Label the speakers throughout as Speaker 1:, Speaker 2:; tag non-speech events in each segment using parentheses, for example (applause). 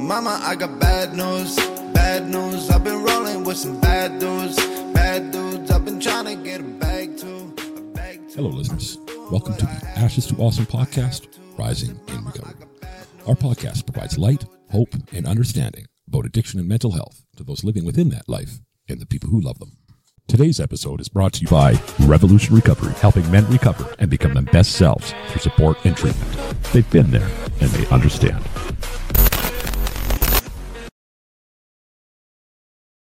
Speaker 1: Mama, I got bad news, bad news. I've been rolling with some bad dudes, bad dudes. I've been trying to get a bag too. A bag too.
Speaker 2: Hello, listeners. Welcome to the Ashes to Awesome podcast, Rising in Recovery. Our podcast provides light, hope, and understanding about addiction and mental health to those living within that life and the people who love them. Today's episode is brought to you by Revolution Recovery, helping men recover and become their best selves through support and treatment. They've been there and they understand.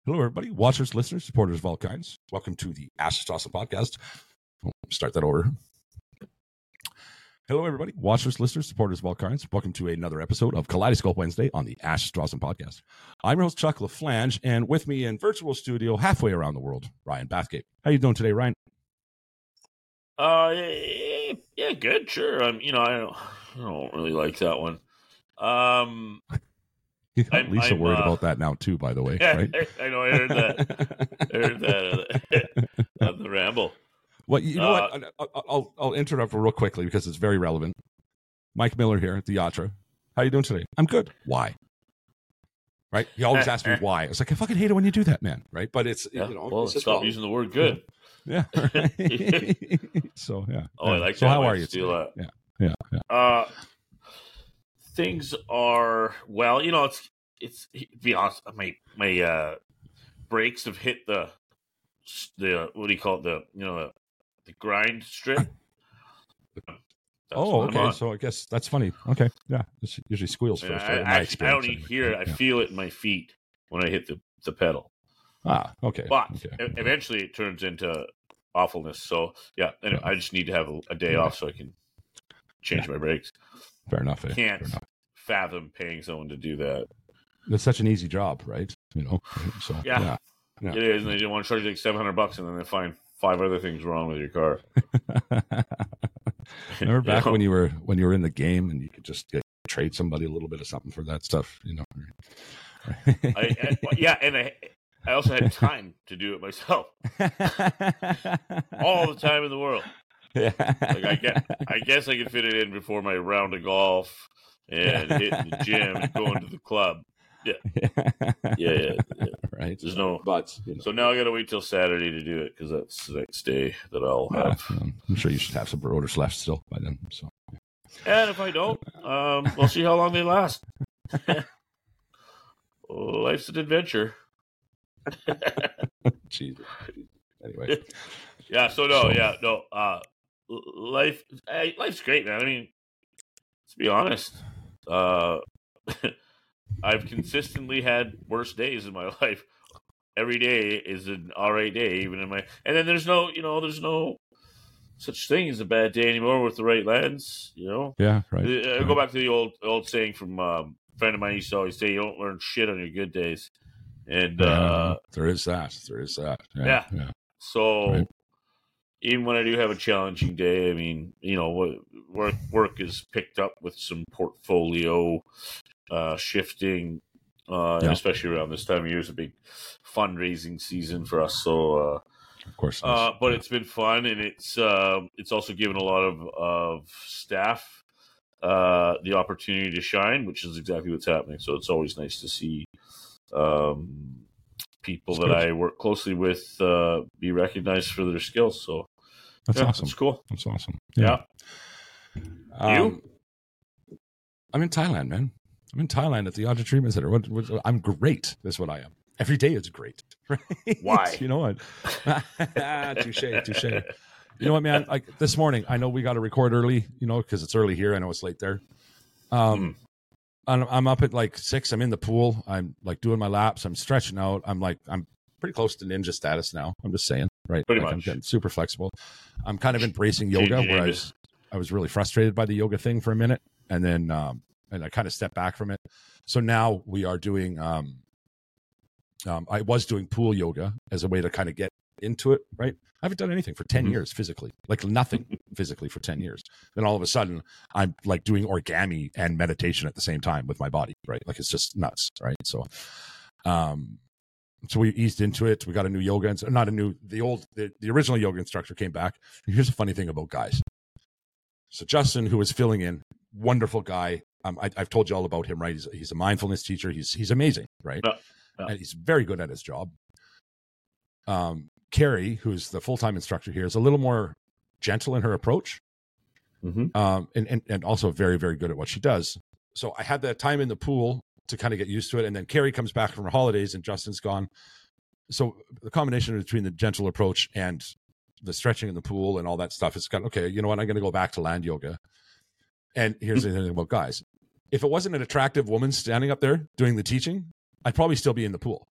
Speaker 2: Hello, everybody, watchers, listeners, supporters of all kinds. Welcome to the to Awesome podcast. Oh, start that over. Hello, everybody, watchers, listeners, supporters of all kinds. Welcome to another episode of Kaleidoscope Wednesday on the Ashes to Awesome podcast. I'm your host, Chuck LaFlange, and with me in virtual studio, halfway around the world, Ryan Bathgate. How you doing today, Ryan?
Speaker 3: Uh, yeah, yeah, good, sure. I'm, you know, I don't, I don't really like that one. Um, I'm-
Speaker 2: Lisa
Speaker 3: I'm,
Speaker 2: worried
Speaker 3: uh,
Speaker 2: about that now too, by the way, (laughs)
Speaker 3: yeah,
Speaker 2: right?
Speaker 3: I know, I heard that, I heard that uh, (laughs) on the ramble.
Speaker 2: Well, you know
Speaker 3: Uh,
Speaker 2: what? I- I- I'll I'll interrupt real quickly because it's very relevant. Mike Miller here at the Yatra. How you doing today? I'm good. Why? Right? He always asks me (laughs) why. It's like I fucking hate it when you do that, man. Right? But it's
Speaker 3: Yeah,
Speaker 2: you know,
Speaker 3: well,
Speaker 2: it's just
Speaker 3: stop using the word good.
Speaker 2: Yeah. right. so yeah.
Speaker 3: Oh, I
Speaker 2: Yeah.
Speaker 3: like
Speaker 2: So
Speaker 3: that.
Speaker 2: how are you?
Speaker 3: steal
Speaker 2: today?
Speaker 3: that.
Speaker 2: Yeah. Yeah. Yeah.
Speaker 3: Uh, things are well. You know, it's it's. To be honest, my my uh, brakes have hit the the what do you call it? The you know the, the grind strip. (laughs) That's
Speaker 2: Oh, okay. So I guess that's funny. Okay. Yeah. This usually squeals
Speaker 3: And
Speaker 2: first.
Speaker 3: I,
Speaker 2: right?
Speaker 3: I, I don't even hear it. I
Speaker 2: Yeah.
Speaker 3: feel it in my feet when I hit the, the pedal.
Speaker 2: Ah, okay.
Speaker 3: But
Speaker 2: okay.
Speaker 3: eventually it turns into awfulness. So yeah, anyway, I just need to have a, a day
Speaker 2: Yeah.
Speaker 3: off so I can change my brakes.
Speaker 2: Fair enough. eh?
Speaker 3: Can't
Speaker 2: Fair enough.
Speaker 3: fathom paying someone to do that.
Speaker 2: It's such an easy job, right? You know. So
Speaker 3: Yeah.
Speaker 2: yeah. Yeah.
Speaker 3: It is, and they just want to charge you like seven hundred bucks, and then they find five other things wrong with your car. (laughs) (laughs)
Speaker 2: Remember back
Speaker 3: know?
Speaker 2: when you were when you were in the game and you could just get, trade somebody a little bit of something for that stuff, you know?
Speaker 3: I, I- yeah, and I I also had time to do it myself, (laughs) all the time in the world.
Speaker 2: Yeah.
Speaker 3: Like I get, (laughs) I guess I could fit it in before my round of golf and hitting the gym and going to the club. Yeah, yeah, yeah. (laughs)
Speaker 2: Right.
Speaker 3: There's no.
Speaker 2: buts. you know,
Speaker 3: So now I got to wait till Saturday to do it because that's the next day that I'll have.
Speaker 2: I'm sure you should have some rotors left still by then. So
Speaker 3: And if I don't, um, we'll see how long they last. (laughs) Life's an adventure.
Speaker 2: Jesus. Anyway.
Speaker 3: Yeah. So no.
Speaker 2: So-
Speaker 3: Yeah. No. Uh, l- life. Hey, life's great, man. I mean, let's be honest. Uh, (laughs) I've consistently had worse days in my (laughs) life. Every day is an alright day, even in my. And then there's no, you know, there's no such thing as a bad day anymore with the right lens. You know.
Speaker 2: Yeah, right.
Speaker 3: I go back to the old old saying from um, a friend of mine used to always say, "You don't learn shit on your good days," and
Speaker 2: Yeah,
Speaker 3: uh,
Speaker 2: there is that. There is that. Yeah.
Speaker 3: yeah.
Speaker 2: yeah.
Speaker 3: so
Speaker 2: Right.
Speaker 3: Even when I do have a challenging day, I mean, you know, work work is picked up with some portfolio uh, shifting, uh,
Speaker 2: Yeah.
Speaker 3: especially around this time of year is a big fundraising season for us. So. Uh,
Speaker 2: Of course. it
Speaker 3: uh, but
Speaker 2: Yeah.
Speaker 3: it's been fun, and it's uh, it's also given a lot of of staff uh, the opportunity to shine, which is exactly what's happening. So it's always nice to see um, people that. I work closely with uh, be recognized for their skills. So
Speaker 2: That's
Speaker 3: yeah,
Speaker 2: awesome.
Speaker 3: It's cool.
Speaker 2: That's awesome.
Speaker 3: Yeah.
Speaker 2: Um, I'm in Thailand, man. I'm in Thailand at the Yatra Treatment Center. What, what, I'm great. That's what I am. Every day is great. (laughs) Right?
Speaker 3: Why?
Speaker 2: you know what? (laughs) touche, touche. You know what, man? Like this morning, I know we got to record early. You know, because it's early here. I know it's late there. Um, I'm, I'm up at like six. I'm in the pool. I'm like doing my laps. I'm stretching out. I'm like I'm pretty close to ninja status now. I'm just saying, right?
Speaker 3: Pretty
Speaker 2: like I'm getting super flexible. I'm kind of embracing (laughs) yoga where I was I was really frustrated by the yoga thing for a minute, and then um, and I kind of stepped back from it. So now we are doing. Um, um, I was doing pool yoga as a way to kind of get into it. Right, I haven't done anything for 10
Speaker 3: Mhm.
Speaker 2: years physically, like nothing (laughs) physically for ten years. Then all of a sudden, I'm like doing origami and meditation at the same time with my body. Right, like it's just nuts. Right, so. Um, so we eased into it. We got a new yoga, ins- not a new, the old, the, the original yoga instructor came back. And here's a funny thing about guys. So Justin, who was filling in, wonderful guy. um, I, I've told you all about him, right? He's, he's a mindfulness teacher. He's he's amazing, right?
Speaker 3: Yeah, yeah.
Speaker 2: And he's very good at his job. Um, Carrie, who's the full time instructor here, is a little more gentle in her approach,
Speaker 3: Mhm.
Speaker 2: um, and, and and also very very good at what she does. So I had that time in the pool to kind of get used to it, and then Carrie comes back from her holidays, and Justin's gone. So the combination between the gentle approach and the stretching in the pool and all that stuff is kind of okay. You know what? I'm going to go back to land yoga. And here's the thing about guys: if it wasn't an attractive woman standing up there doing the teaching, I'd probably still be in the pool,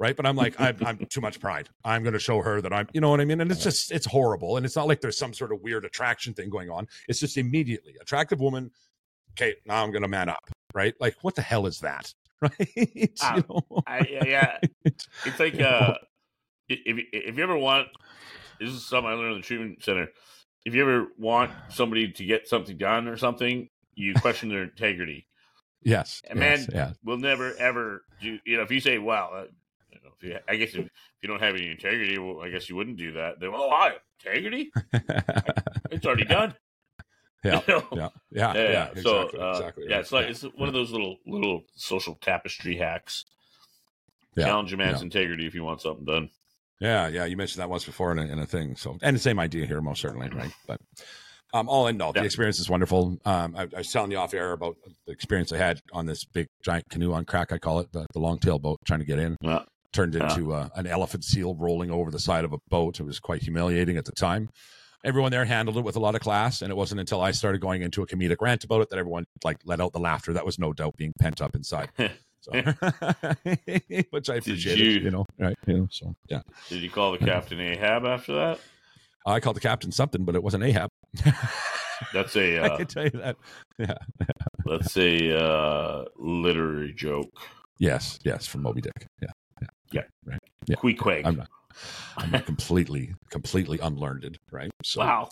Speaker 2: right? But I'm like, I'm, I'm (laughs) too much pride. I'm going to show her that I'm, you know what I mean? And it's just, it's horrible. And it's not like there's some sort of weird attraction thing going on. It's just immediately attractive woman. Okay, now I'm going to man up, right? Like, what the hell is that, (laughs) right?
Speaker 3: Ah,
Speaker 2: you know?
Speaker 3: I, yeah. (laughs) It's like uh, if if you ever want, this is something I learned in the treatment center. If you ever want somebody to get something done or something, you question their integrity.
Speaker 2: yes,
Speaker 3: And
Speaker 2: yes,
Speaker 3: man,
Speaker 2: yeah.
Speaker 3: We'll never ever do. You know, if you say, "Well," uh, you know, if you, I guess if, if you don't have any integrity, well, I guess you wouldn't do that. Then, oh, I integrity? (laughs) It's already done. (laughs)
Speaker 2: yeah, (laughs)
Speaker 3: You know?
Speaker 2: yeah, yeah,
Speaker 3: Yeah,
Speaker 2: yeah,
Speaker 3: so
Speaker 2: exactly,
Speaker 3: uh,
Speaker 2: exactly.
Speaker 3: yeah, it's like it's one of those little little social tapestry hacks.
Speaker 2: Yeah,
Speaker 3: Challenge a man's
Speaker 2: yeah.
Speaker 3: integrity if you want something done.
Speaker 2: Yeah, yeah, you mentioned that once before in a, in a thing. So, and the same idea here, most certainly, right? But um, all in all, the experience is wonderful. Um, I, I was telling you off air about the experience I had on this big giant canoe on crack. I call it the, the long tail boat, trying to get in.
Speaker 3: Yeah.
Speaker 2: Turned into uh, an elephant seal rolling over the side of a boat. It was quite humiliating at the time. Everyone there handled it with a lot of class, and it wasn't until I started going into a comedic rant about it that everyone like let out the laughter. That was no doubt being pent up inside. (laughs) So, (laughs) which I appreciate,
Speaker 3: you-
Speaker 2: you know, right? You know, so yeah.
Speaker 3: Did you call the captain Ahab after that?
Speaker 2: I called the captain something, but it wasn't Ahab. (laughs)
Speaker 3: That's a
Speaker 2: I
Speaker 3: uh,
Speaker 2: can tell you that. Yeah.
Speaker 3: that's a uh, literary joke.
Speaker 2: Yes. Yes. From Moby Dick. Yeah.
Speaker 3: Yeah.
Speaker 2: Right. Yeah.
Speaker 3: Queequeg.
Speaker 2: I'm not. I'm not completely, completely unlearned. Right. So.
Speaker 3: Wow.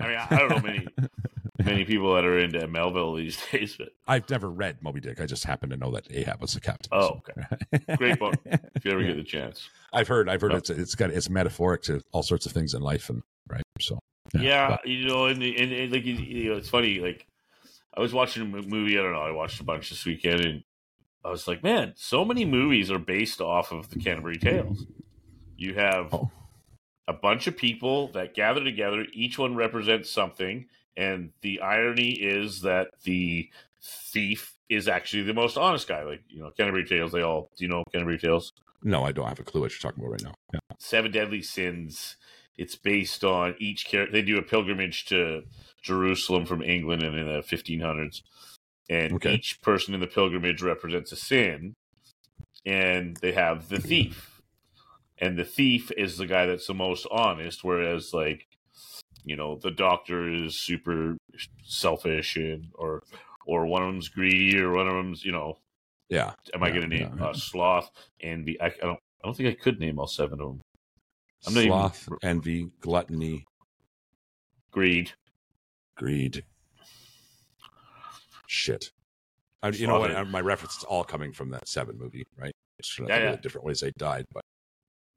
Speaker 3: I mean, I don't know many (laughs) many people that are into Melville these (laughs) days, but
Speaker 2: I've never read Moby Dick. I just happen to know that Ahab was the captain.
Speaker 3: Oh,
Speaker 2: so. (laughs)
Speaker 3: great book. if you ever get the chance.
Speaker 2: I've heard. I've heard
Speaker 3: Oh.
Speaker 2: it's it's got it's metaphoric to all sorts of things in life, and right. So.
Speaker 3: Yeah,
Speaker 2: but-
Speaker 3: you know, and, and, and like you, you know, it's funny. Like I was watching a movie. I don't know. I watched a bunch this weekend, and I was like, man, so many movies are based off of the Canterbury Tales. You have
Speaker 2: Oh.
Speaker 3: a bunch of people that gather together. Each one represents something, and the irony is that the thief is actually the most honest guy. Like you know, Canterbury Tales. They all do you know Canterbury Tales?
Speaker 2: No, I don't have a clue what you're talking about right now. Yeah.
Speaker 3: Seven Deadly Sins. It's based on each character. They do a pilgrimage to Jerusalem from England and in the 1500s, and
Speaker 2: Okay.
Speaker 3: each person in the pilgrimage represents a sin, and they have the thief, and the thief is the guy that's the most honest, whereas like you know the doctor is super selfish and or or one of them's greedy or one of them's you know
Speaker 2: Yeah.
Speaker 3: am I going to name
Speaker 2: yeah, yeah.
Speaker 3: uh, sloth envy? I, I don't. I don't think I could name all seven of them. I'm not even-
Speaker 2: Sloth, envy, gluttony,
Speaker 3: Greed.
Speaker 2: greed. Shit. I, you know what? My reference is all coming from that Seven movie, right? It's
Speaker 3: Yeah,
Speaker 2: the
Speaker 3: yeah.
Speaker 2: different ways they died, but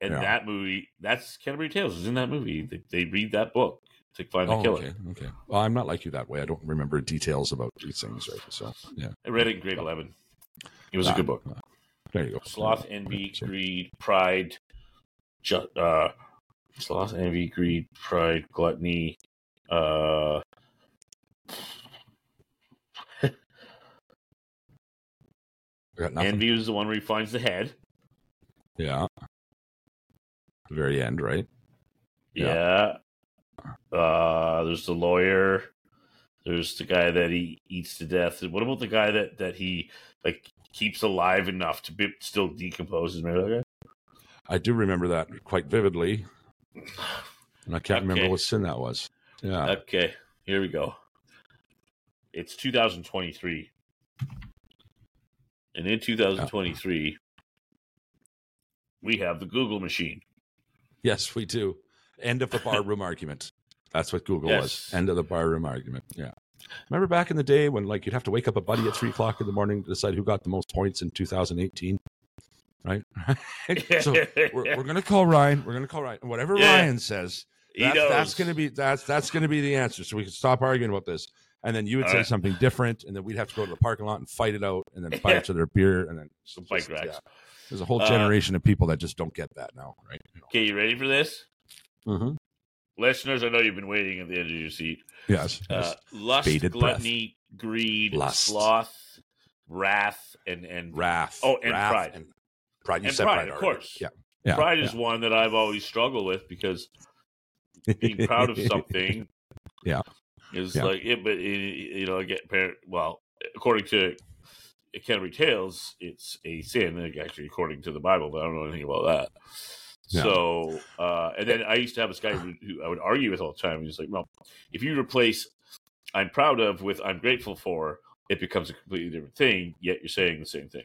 Speaker 3: And
Speaker 2: Yeah.
Speaker 3: that movie, that's Canterbury Tales, is in that movie. They, they read that book to find the
Speaker 2: oh,
Speaker 3: killer.
Speaker 2: okay, okay. Well, I'm not like you that way. I don't remember details about these things, right? So, yeah,
Speaker 3: I read it in grade 11. It was
Speaker 2: Ah,
Speaker 3: a good book.
Speaker 2: ah. there you go.
Speaker 3: Sloth, envy, greed, pride, ju- uh, sloth, envy, greed, pride, gluttony, uh,
Speaker 2: I got nothing.
Speaker 3: Envy is the one where he finds the head.
Speaker 2: Yeah. The very end, right?
Speaker 3: Yeah. Uh, there's the lawyer. There's the guy that he eats to death. What about the guy that that he like keeps alive enough to be, still decomposes? That
Speaker 2: I do remember that quite vividly, and I can't remember what sin that was. Yeah.
Speaker 3: Okay, here we go. It's 2023, and in 2023, we have the Google machine.
Speaker 2: Yes, we do. End of the bar room argument. That's what Google
Speaker 3: Yes.
Speaker 2: was. End of the bar room argument. Yeah. Remember back in the day when like you'd have to wake up a buddy at three o'clock in the morning to decide who got the most points in 2018, right? (laughs) so we're, we're gonna call Ryan. We're gonna call Ryan. Whatever
Speaker 3: Yeah.
Speaker 2: Ryan says,
Speaker 3: knows.
Speaker 2: that's gonna be that's that's gonna be the answer. So we can stop arguing about this. And then you would say
Speaker 3: Alright.
Speaker 2: something different, and then we'd have to go to the parking lot and fight it out, and then (laughs) buy each other a beer, and then
Speaker 3: Some bike
Speaker 2: just-
Speaker 3: racks.
Speaker 2: yeah. There's a whole
Speaker 3: Uh,
Speaker 2: generation of people that just don't get that now, right?
Speaker 3: Okay, you ready for this?
Speaker 2: Mm-hmm.
Speaker 3: Listeners, I know you've been waiting at the edge of your seat.
Speaker 2: Yes.
Speaker 3: Uh,
Speaker 2: yes.
Speaker 3: lust,
Speaker 2: Bated breath.
Speaker 3: gluttony, greed,
Speaker 2: Lust.
Speaker 3: sloth, wrath, and and
Speaker 2: wrath.
Speaker 3: oh, and
Speaker 2: wrath
Speaker 3: pride.
Speaker 2: And pride. You
Speaker 3: And
Speaker 2: said
Speaker 3: pride,
Speaker 2: pride,
Speaker 3: of course.
Speaker 2: Yeah. Yeah.
Speaker 3: pride
Speaker 2: yeah.
Speaker 3: is one that I've always struggled with because being (laughs) proud of something,
Speaker 2: Yeah.
Speaker 3: Is
Speaker 2: Yeah.
Speaker 3: like it. But it, you know, get parent. Well, according to Canterbury Tales, it's a sin. Actually, according to the Bible, but I don't know anything about that.
Speaker 2: Yeah.
Speaker 3: So, uh, and then I used to have this guy who, who I would argue with all the time. He's like, "Well, if you replace I'm proud of with I'm grateful for, it becomes a completely different thing. Yet you're saying the same thing."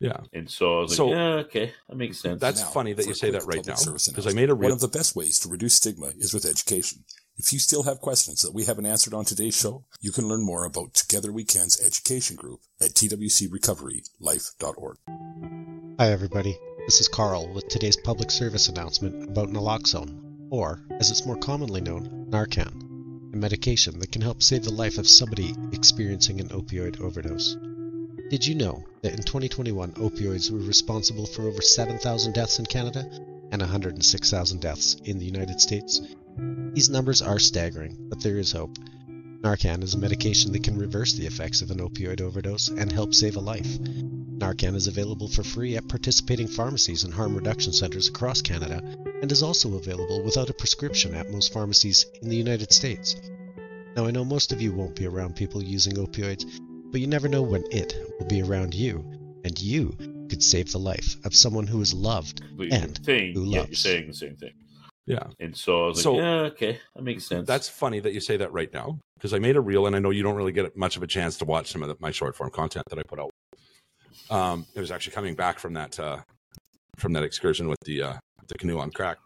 Speaker 2: Yeah.
Speaker 3: And so I was
Speaker 2: So-
Speaker 3: like, "Yeah, okay, that makes sense."
Speaker 2: That's
Speaker 4: Now,
Speaker 2: funny that you say that right now because I made a
Speaker 4: One of the best ways to reduce stigma is with education. If you still have questions that we haven't answered on today's show, you can learn more about Together We Can's education group at twcrecoverylife.org.
Speaker 5: Hi, everybody. This is Carl with today's public service announcement about naloxone, or, as it's more commonly known, Narcan, a medication that can help save the life of somebody experiencing an opioid overdose. Did you know that in 2021 opioids were responsible for over 7,000 deaths in Canada and 106,000 deaths in the United States? These numbers are staggering, but there is hope. Narcan is a medication that can reverse the effects of an opioid overdose and help save a life. Narcan is available for free at participating pharmacies and harm reduction centers across Canada and is also available without a prescription at most pharmacies in the United States. Now, I know most of you won't be around people using opioids, but you never know when it will be around you, and you could save the life of someone who is loved and
Speaker 3: thing.
Speaker 5: who
Speaker 3: Yet you're
Speaker 5: loves.
Speaker 3: saying the same thing.
Speaker 2: Yeah.
Speaker 3: And so I was like,
Speaker 2: So-
Speaker 3: "Yeah, okay, that makes sense."
Speaker 2: That's funny that you say that right now because I made a reel and I know you don't really get much of a chance to watch some of the, my short form content that I put out. Um, it was actually coming back from that uh, from that excursion with the uh, the canoe on crack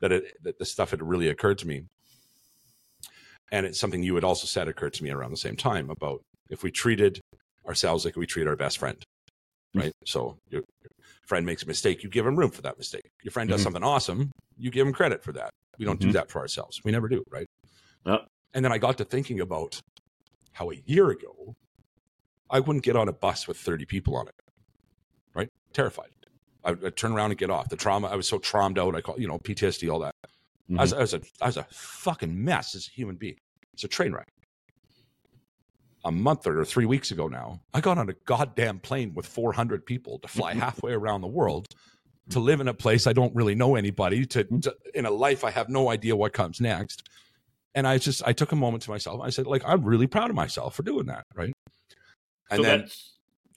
Speaker 2: that it that the stuff had really occurred to me, and it's something you had also said occurred to me around the same time about if we treated ourselves like we treat our best friend, right? So your, your friend makes a mistake, you give him room for that mistake. Your friend does
Speaker 3: Mhm.
Speaker 2: something awesome, you give him credit for that. We don't do
Speaker 3: Mhm.
Speaker 2: that for ourselves. We never do, right?
Speaker 3: Yep.
Speaker 2: And then I got to thinking about how a year ago, I wouldn't get on a bus with 30 people on it, right? Terrified. I would I'd turn around and get off. The trauma, I was so traumed out. I call, you know, PTSD, all that. I, was, I, was a, I was a fucking mess as a human being. It's a train wreck. A month or three weeks ago now, I got on a goddamn plane with 400 people to fly (laughs) halfway around the world to live in a place I don't really know anybody, to, to in a life I have no idea what comes next and I just I took a moment to myself. I said, like, I'm really proud of myself for doing that, right? And
Speaker 3: so
Speaker 2: then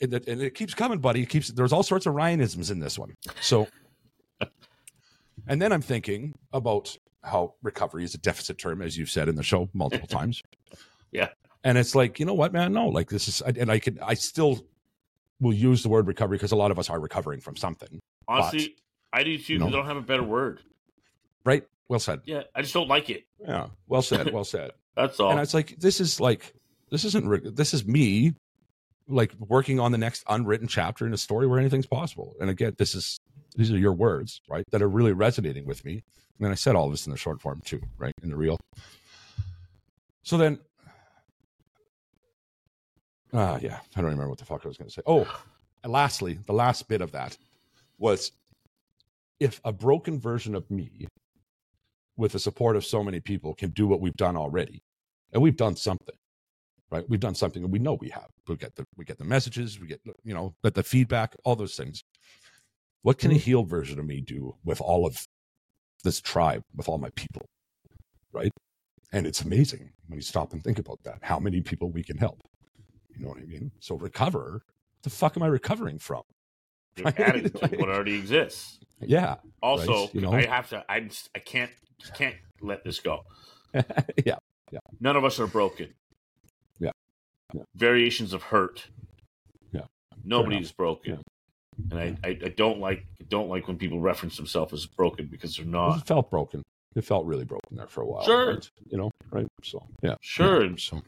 Speaker 2: and it, and it keeps coming, buddy. It keeps there's all sorts of Ryanisms in this one. So, (laughs) and then I'm thinking about how recovery is a deficit term, as you've said in the show multiple (laughs) times.
Speaker 3: Yeah.
Speaker 2: And it's like you know what, man? No, like this is, and I could I still will use the word recovery because a lot of us are recovering from something,
Speaker 3: honestly, I do too.
Speaker 2: know.
Speaker 3: I don't have a better word.
Speaker 2: right? Well said.
Speaker 3: Yeah, I just don't like it.
Speaker 2: Yeah, well said. (laughs) Well said.
Speaker 3: That's all.
Speaker 2: and it's like this is like this isn't this is me like working on the next unwritten chapter in a story where anything's possible and again this is these are your words right that are really resonating with me and then i said all of this in the short form too right in the real so then uh yeah. I don't remember what the fuck i was going to say. Oh and lastly the last bit of that was if a broken version of me with the support of so many people can do what we've done already and we've done something right? We've done something and we know we have. We get the we get the messages we get you know but the feedback all those things. What can a healed version of me do with all of this tribe with all my people right? And it's amazing when you stop and think about that how many people we can help you know what i mean so recover the fuck am i recovering from
Speaker 3: You're (laughs) adding to what already exists.
Speaker 2: yeah
Speaker 3: Also,
Speaker 2: Right, you know?
Speaker 3: I have to. I'm. s- I can't. Can't let this go. (laughs)
Speaker 2: yeah Yeah.
Speaker 3: None of us are broken.
Speaker 2: Yeah. Yeah.
Speaker 3: Variations of hurt.
Speaker 2: Yeah.
Speaker 3: Nobody's broken. And I, I, I don't like don't like when people reference themselves as broken because they're not.
Speaker 2: it felt broken it felt really broken there for a while
Speaker 3: Sure.
Speaker 2: right? you know right so yeah
Speaker 3: Sure.
Speaker 2: Yeah, so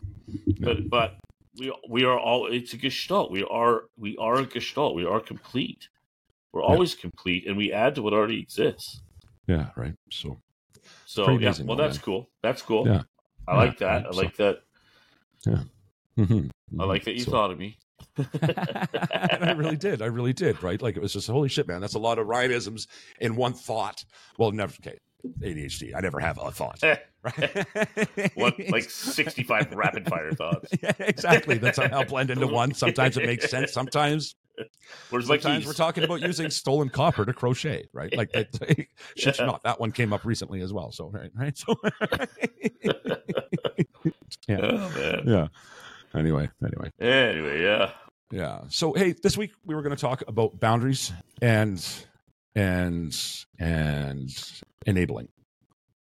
Speaker 3: But but we we are all it's a gestalt. We are we are a gestalt. We are complete. We're
Speaker 2: Yeah.
Speaker 3: always complete and we add to what already exists.
Speaker 2: yeah right so
Speaker 3: So yeah,
Speaker 2: amazing,
Speaker 3: well
Speaker 2: though,
Speaker 3: that's
Speaker 2: man.
Speaker 3: cool. That's cool.
Speaker 2: Yeah.
Speaker 3: I
Speaker 2: Yeah,
Speaker 3: like that.
Speaker 2: right,
Speaker 3: I
Speaker 2: so-
Speaker 3: like that.
Speaker 2: Yeah. Mhm.
Speaker 3: I like that you
Speaker 2: So-
Speaker 3: thought of me.
Speaker 2: and (laughs) I really did. I really did. Right? Like it was just holy shit, man. That's a lot of Ryanisms in one thought. Well, never. Okay, ADHD. I never have a thought. (laughs) Right?
Speaker 3: what (laughs) like sixty five rapid fire thoughts. (laughs)
Speaker 2: Yeah, exactly. That somehow blend into one. Sometimes it makes sense. Sometimes, (laughs)
Speaker 3: Where's my
Speaker 2: sometimes we're talking about using stolen copper to crochet, right? Like that. Shit,
Speaker 3: Yeah.
Speaker 2: not that one came up recently as well. So right, right. So yeah,
Speaker 3: Oh,
Speaker 2: yeah. Anyway, anyway,
Speaker 3: Anyway, yeah.
Speaker 2: yeah. So hey, this week we were going to talk about boundaries and and and enabling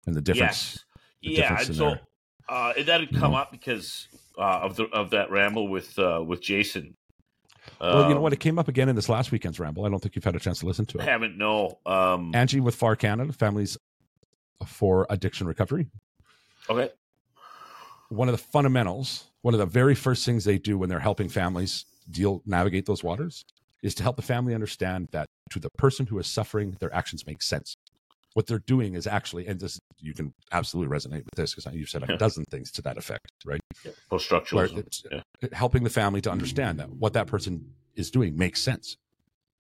Speaker 2: and the difference.
Speaker 3: Yes. Yeah. So uh, that had come
Speaker 2: Mhm.
Speaker 3: up because uh, of the of that ramble with uh, with Jason.
Speaker 2: Well, you know
Speaker 3: Um,
Speaker 2: what? It came up again in this last weekend's ramble. I don't think you've had a chance to listen to
Speaker 3: I
Speaker 2: it.
Speaker 3: haven't no. Um,
Speaker 2: Angie with FAR Canada, Families for Addiction Recovery.
Speaker 3: okay.
Speaker 2: One of the fundamentals, one of the very first things they do when they're helping families deal navigate those waters is to help the family understand that to the person who is suffering, their actions make sense. What they're doing is actually, and this you can absolutely resonate with this because you've said a dozen things to that effect, right?
Speaker 3: Post
Speaker 2: Where
Speaker 3: structuralism. Yeah.
Speaker 2: helping the family to understand that what that person is doing makes sense,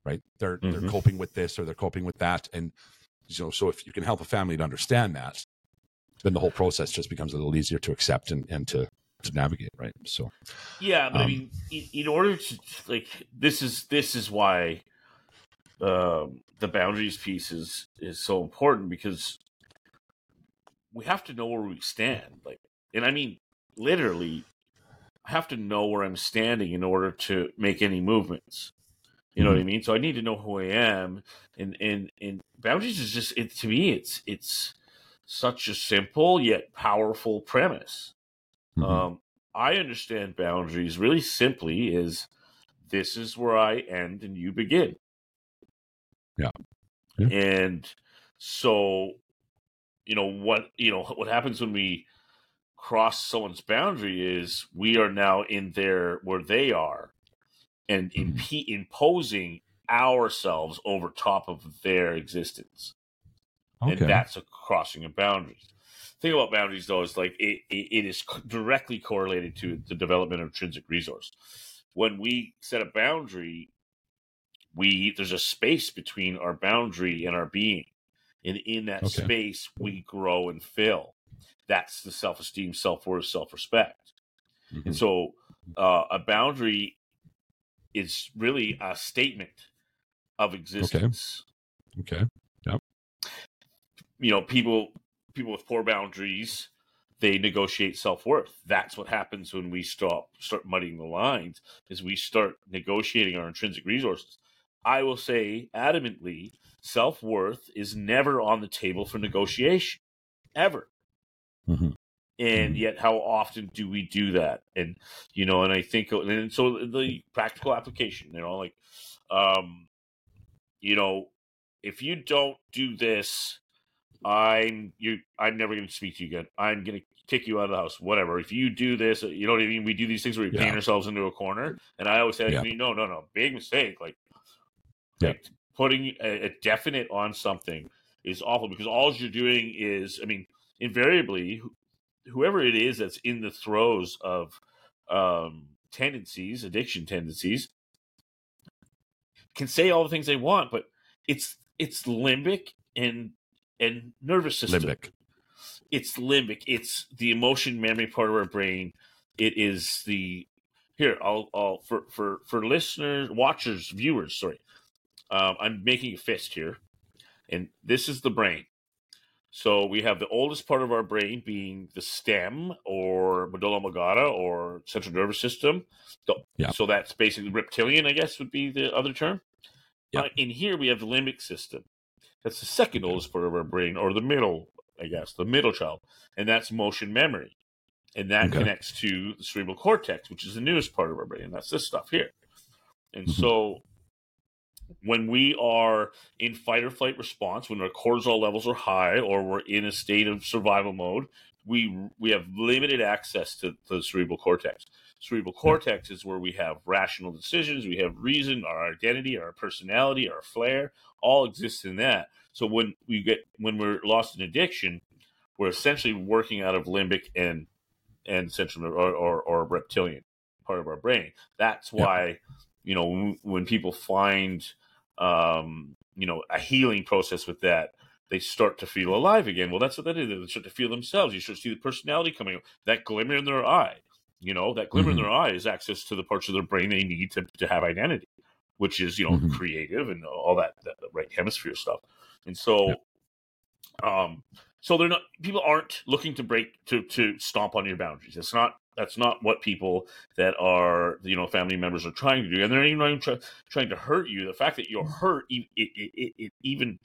Speaker 2: right? They're they're
Speaker 3: Mhm.
Speaker 2: coping with this or they're coping with that, and you know, so if you can help a family to understand that, then the whole process just becomes a little easier to accept and, and to to navigate, right? So
Speaker 3: Yeah, but I
Speaker 2: Um,
Speaker 3: mean, in, in order to like, this is this is why um, the boundaries piece is is so important because we have to know where we stand. Like, and I mean, literally, I have to know where I'm standing in order to make any movements. You know what I mean? So I need to know who I am, and and and boundaries is just it to me. It's it's such a simple yet powerful premise.
Speaker 2: mhm.
Speaker 3: Um, I understand boundaries really simply is this is where I end and you begin.
Speaker 2: Yeah. Yeah.
Speaker 3: And so, you know what you know what happens when we cross someone's boundary is we are now in there where they are, and
Speaker 2: Mhm.
Speaker 3: impe- imposing ourselves over top of their existence
Speaker 2: okay,
Speaker 3: and that's a crossing of boundaries. Thing about boundaries, though, is like it, it, it is directly correlated to the development of intrinsic resource. When we set a boundary, we there's a space between our boundary and our being, and in that
Speaker 2: Okay.
Speaker 3: space we grow and fill. That's the self esteem, self worth, self respect.
Speaker 2: Mhm.
Speaker 3: And so, uh, a boundary is really a statement of existence
Speaker 2: okay, Yep.
Speaker 3: you know people people with poor boundaries they negotiate self-worth that's what happens when we stop start muddying the lines is we start negotiating our intrinsic resources i will say adamantly self-worth is never on the table for negotiation ever
Speaker 2: Mhm.
Speaker 3: and
Speaker 2: Mhm.
Speaker 3: yet how often do we do that and you know and i think and so the practical application you know like um you know if you don't do this i'm you i'm never going to speak to you again i'm going to kick you out of the house whatever if you do this you know what i mean we do these things where we
Speaker 2: Yeah.
Speaker 3: paint ourselves into a corner and i always say
Speaker 2: Yeah.
Speaker 3: no no no big mistake like,
Speaker 2: Yeah.
Speaker 3: like putting a, a definite on something is awful because all you're doing is i mean invariably wh- whoever it is that's in the throes of um tendencies addiction tendencies can say all the things they want but it's it's limbic and and nervous system
Speaker 2: limbic.
Speaker 3: it's limbic it's the emotion memory part of our brain it is the here i'll i'll for for for listeners watchers viewers sorry um, i'm making a fist here and this is the brain so we have the oldest part of our brain being the stem or medulla oblongata or central nervous system The-
Speaker 2: Yeah.
Speaker 3: so that's basically reptilian i guess would be the other term
Speaker 2: Yeah.
Speaker 3: uh, in here we have the limbic system that's the second oldest part of our brain or the middle I guess, the middle child, and that's motion memory. And that
Speaker 2: Okay.
Speaker 3: connects to the cerebral cortex, which is the newest part of our brain. And that's this stuff here. And
Speaker 2: Mhm.
Speaker 3: so when we are in fight or flight response, when our cortisol levels are high or we're in a state of survival mode, we we have limited access to, to the cerebral cortex. Cerebral cortex is where we have rational decisions, we have reason, our identity, our personality, our flair, all exists in that. So when we get when we're lost in addiction, we're essentially working out of limbic and and central or, or, or reptilian. part of our brain. That's why, you know, when, when people find, um, you know, a healing process with that, they start to feel alive again. Well, that's what they that is. They start to feel themselves. You start to see the personality coming up, that glimmer in their eye. You know, that glimmer
Speaker 2: Mhm.
Speaker 3: in their eye is access to the parts of their brain they need to, to have identity, which is, you know,
Speaker 2: Mhm.
Speaker 3: creative and all that, that right hemisphere stuff. And so, um, so they're not people aren't looking to break to to stomp on your boundaries. It's not that's not what people that are you know family members are trying to do, and they're even not even try, trying to hurt you. The fact that you're hurt, it it, it, it even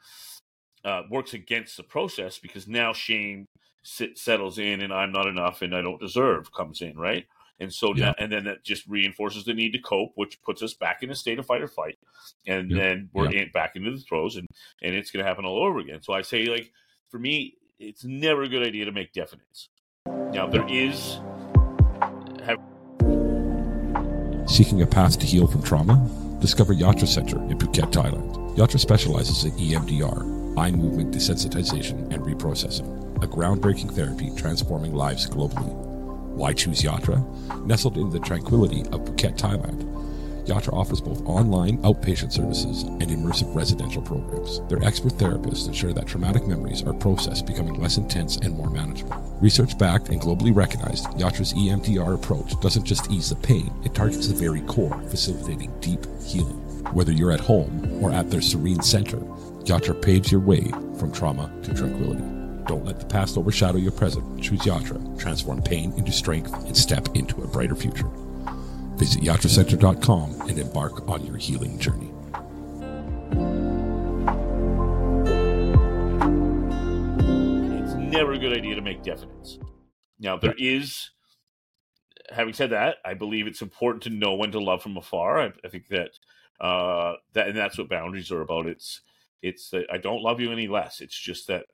Speaker 3: uh, works against the process because now shame sit, settles in, and I'm not enough, and I don't deserve comes in, right? And so,
Speaker 2: Yeah.
Speaker 3: now, and then that just reinforces the need to cope, which puts us back in a state of fight or flight, and
Speaker 2: Yeah.
Speaker 3: then we're in, back into the throes, and and it's going to happen all over again. So I say, like for me, it's never a good idea to make definites. Now there is have
Speaker 2: Seeking a path to heal from trauma? Discover Yatra Center in Phuket, Thailand. Yatra specializes in EMDR, eye movement desensitization and reprocessing, a groundbreaking therapy transforming lives globally. Why choose Yatra? Nestled in the tranquility of Phuket, Thailand, Yatra offers both online outpatient services and immersive residential programs. Their expert therapists ensure that traumatic memories are processed, becoming less intense and more manageable. Research backed and globally recognized, Yatra's EMDR approach doesn't just ease the pain, it targets the very core, facilitating deep healing. Whether you're at home or at their serene center, Yatra paves your way from trauma to tranquility. Don't let the past overshadow your present. Choose Yatra, transform pain into strength, and step into a brighter future. Visit yatracenter.com and embark on your healing journey.
Speaker 3: it's never a good idea to make definites. Now, there is, having said that, I believe it's important to know when to love from afar. I, I think that uh, that and that's what boundaries are about. It's it's that I don't love you any less. It's just that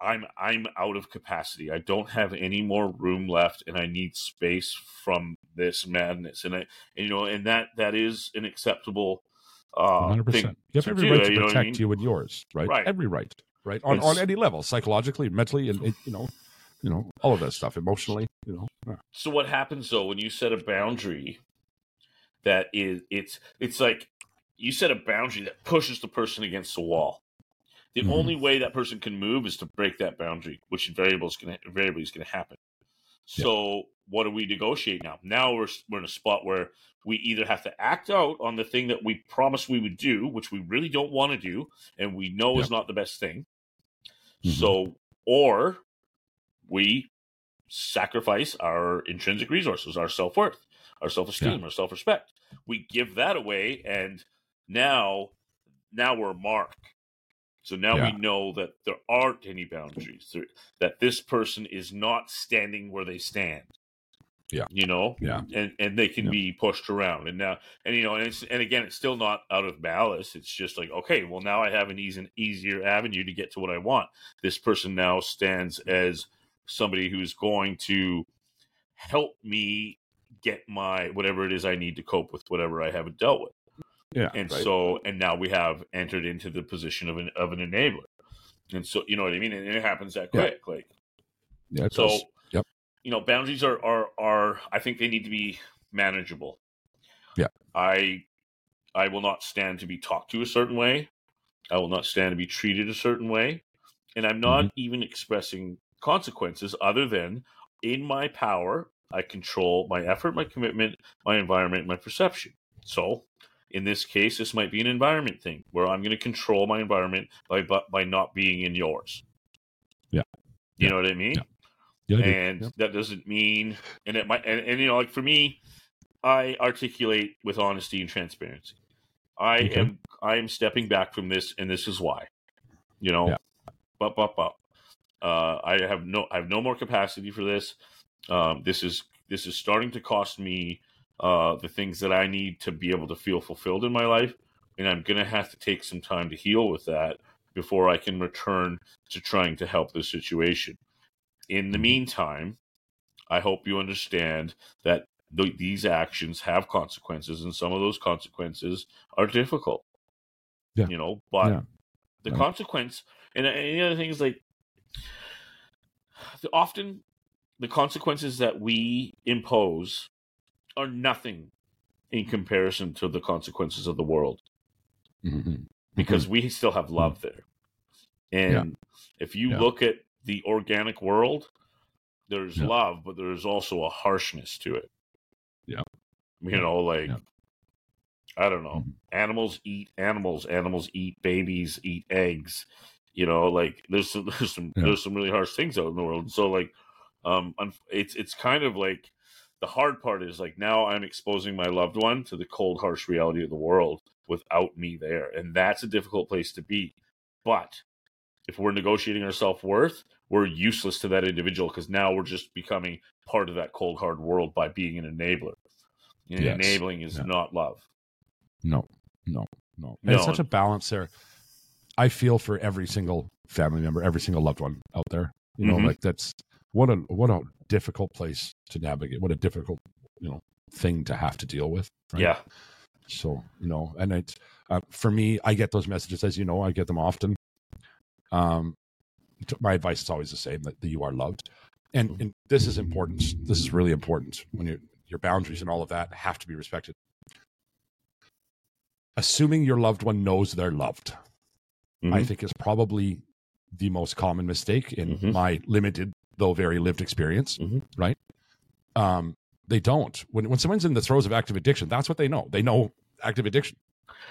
Speaker 3: I'm I'm out of capacity. I don't have any more room left, and I need space from this madness. And I, and, you know, and that that is an acceptable uh,
Speaker 2: 100%.
Speaker 3: thing.
Speaker 2: You have
Speaker 3: to
Speaker 2: every
Speaker 3: do,
Speaker 2: right to
Speaker 3: you what I
Speaker 2: protect
Speaker 3: mean?
Speaker 2: you and yours, right?
Speaker 3: Right.
Speaker 2: Every right, right? On,
Speaker 3: It's-
Speaker 2: on any level, psychologically, mentally, and, and, you know, you know, all of that stuff, emotionally, you know. Yeah.
Speaker 3: So what happens though when you set a boundary that is it's it's like you set a boundary that pushes the person against the wall. The
Speaker 2: Mhm.
Speaker 3: only way that person can move is to break that boundary, which invariably is going to invariably is going to happen. So what do we negotiate now? Now we're we're in a spot where we either have to act out on the thing that we promised we would do, which we really don't want to do, and we know is not the best thing.
Speaker 2: Mhm.
Speaker 3: So, or we sacrifice our intrinsic resources, our self worth, our self esteem, our self respect. We give that away, and now, now we're a mark. So now
Speaker 2: Yeah.
Speaker 3: we know that there aren't any boundaries. That this person is not standing where they stand.
Speaker 2: Yeah.
Speaker 3: you know.
Speaker 2: Yeah.
Speaker 3: and and they can
Speaker 2: Yeah.
Speaker 3: be pushed around, and now, and you know, and it's and again, it's still not out of malice. It's just like, okay, well, now I have an easy, easier avenue to get to what I want. This person now stands as somebody who's going to help me get my whatever it is I need to cope with whatever I haven't dealt with.
Speaker 2: Yeah.
Speaker 3: And
Speaker 2: right.
Speaker 3: so, and now we have entered into the position of an of an enabler. And so, you know what I mean? And it happens that
Speaker 2: Yeah.
Speaker 3: quick. Like,
Speaker 2: yeah,
Speaker 3: so,
Speaker 2: does. Yep.
Speaker 3: you know, boundaries are, are, are, I think they need to be manageable.
Speaker 2: Yeah.
Speaker 3: I, I will not stand to be talked to a certain way. I will not stand to be treated a certain way. And I'm not
Speaker 2: Mm-hmm.
Speaker 3: even expressing consequences other than in my power, I control my effort, my commitment, my environment, my perception. So, in this case, this might be an environment thing where I'm going to control my environment by by, not being in yours.
Speaker 2: Yeah.
Speaker 3: You
Speaker 2: Yeah.
Speaker 3: know what I mean?
Speaker 2: Yeah. Yeah, I
Speaker 3: and
Speaker 2: Yep.
Speaker 3: that doesn't mean and it might and, and you know like for me i articulate with honesty and transparency i
Speaker 2: Okay.
Speaker 3: am i am stepping back from this and this is why you know
Speaker 2: Yeah.
Speaker 3: but but but uh i have no i have no more capacity for this um this is this is starting to cost me uh the things that i need to be able to feel fulfilled in my life and i'm gonna have to take some time to heal with that before i can return to trying to help the situation in the meantime, I hope you understand that th- these actions have consequences, and some of those consequences are difficult.
Speaker 2: Yeah.
Speaker 3: You know, but
Speaker 2: Yeah.
Speaker 3: the
Speaker 2: Right.
Speaker 3: consequence, and, and the other thing is like, often the consequences that we impose are nothing in comparison to the consequences of the world
Speaker 2: Mhm.
Speaker 3: because we still have love there. And if you
Speaker 2: Yeah.
Speaker 3: look at the organic world, there's
Speaker 2: Yeah.
Speaker 3: love, but there's also a harshness to it.
Speaker 2: Yeah.
Speaker 3: You know, like
Speaker 2: Yeah.
Speaker 3: I don't know.
Speaker 2: Mhm.
Speaker 3: Animals eat animals. Animals eat babies. Eat eggs. You know, like there's some (laughs) there's some
Speaker 2: Yeah.
Speaker 3: there's some really harsh things out in the world. So like, um, it's it's kind of like the hard part is like now I'm exposing my loved one to the cold, harsh reality of the world without me there, and that's a difficult place to be. But if we're negotiating our self worth, we're useless to that individual because now we're just becoming part of that cold, hard world by being an enabler. And
Speaker 2: Yes.
Speaker 3: Enabling is
Speaker 2: Yeah.
Speaker 3: not love.
Speaker 2: No, no, no.
Speaker 3: No.
Speaker 2: It's such a balance there. I feel for every single family member, every single loved one out there. You know,
Speaker 3: Mhm.
Speaker 2: like that's what a what a difficult place to navigate. What a difficult you know thing to have to deal with. right?
Speaker 3: Yeah.
Speaker 2: So you know, and it's uh, for me, I get those messages as you know, I get them often. Um, my advice is always the same: that, that you are loved, and, and this is important. This is really important when you your boundaries and all of that have to be respected. Assuming your loved one knows they're loved, I
Speaker 3: Mhm.
Speaker 2: think is probably the most common mistake in
Speaker 3: Mhm.
Speaker 2: my limited though very lived experience.
Speaker 3: Mhm.
Speaker 2: Right? Um, they don't. When when someone's in the throes of active addiction, that's what they know. They know active addiction,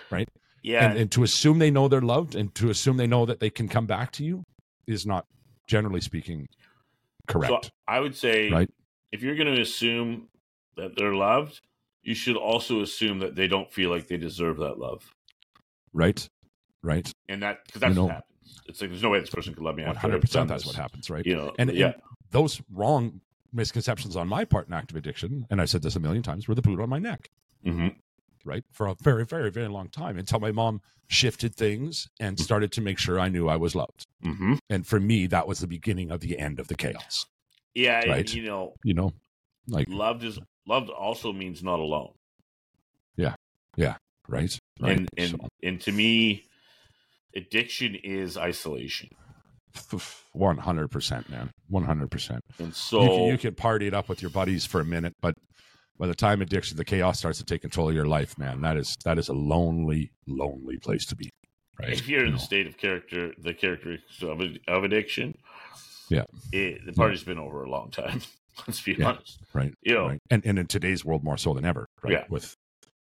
Speaker 2: right?
Speaker 3: Yeah.
Speaker 2: and, and to assume they know they're loved and to assume they know that they can come back to you is not, generally speaking, correct.
Speaker 3: So I would say
Speaker 2: Right.
Speaker 3: if you're going to assume that they're loved, you should also assume that they don't feel like they deserve that love.
Speaker 2: right? Right.
Speaker 3: And that, because that's
Speaker 2: You know-
Speaker 3: what happens. It's like there's no way this person could love me
Speaker 2: One hundred percent. That's what happens, right?
Speaker 3: You know,
Speaker 2: And,
Speaker 3: yeah.
Speaker 2: and those wrong misconceptions on my part in active addiction, and I've said this a million times, were the boot on my neck.
Speaker 3: hmm
Speaker 2: right for a very very very long time until my mom shifted things and started to make sure i knew i was loved
Speaker 3: hmm
Speaker 2: and for me that was the beginning of the end of the chaos
Speaker 3: Yeah.
Speaker 2: Right.
Speaker 3: you know,
Speaker 2: you know like
Speaker 3: loved is loved also means not alone. Yeah. Yeah.
Speaker 2: Right right
Speaker 3: And and
Speaker 2: So,
Speaker 3: and to me, addiction is isolation. (laughs)
Speaker 2: 100% man 100%
Speaker 3: And
Speaker 2: you,
Speaker 3: so
Speaker 2: can, you can party it up with your buddies for a minute but by the time addiction the chaos starts to take control of your life man that is that is a lonely lonely place to be right
Speaker 3: if you're in
Speaker 2: You
Speaker 3: the
Speaker 2: know,
Speaker 3: state of character, the characteristics of, of addiction,
Speaker 2: Yeah.
Speaker 3: it, the party's been over a long time. (laughs) Let's be
Speaker 2: Yeah.
Speaker 3: honest.
Speaker 2: right
Speaker 3: You know,
Speaker 2: right and and in today's world more so than ever right
Speaker 3: Yeah.
Speaker 2: with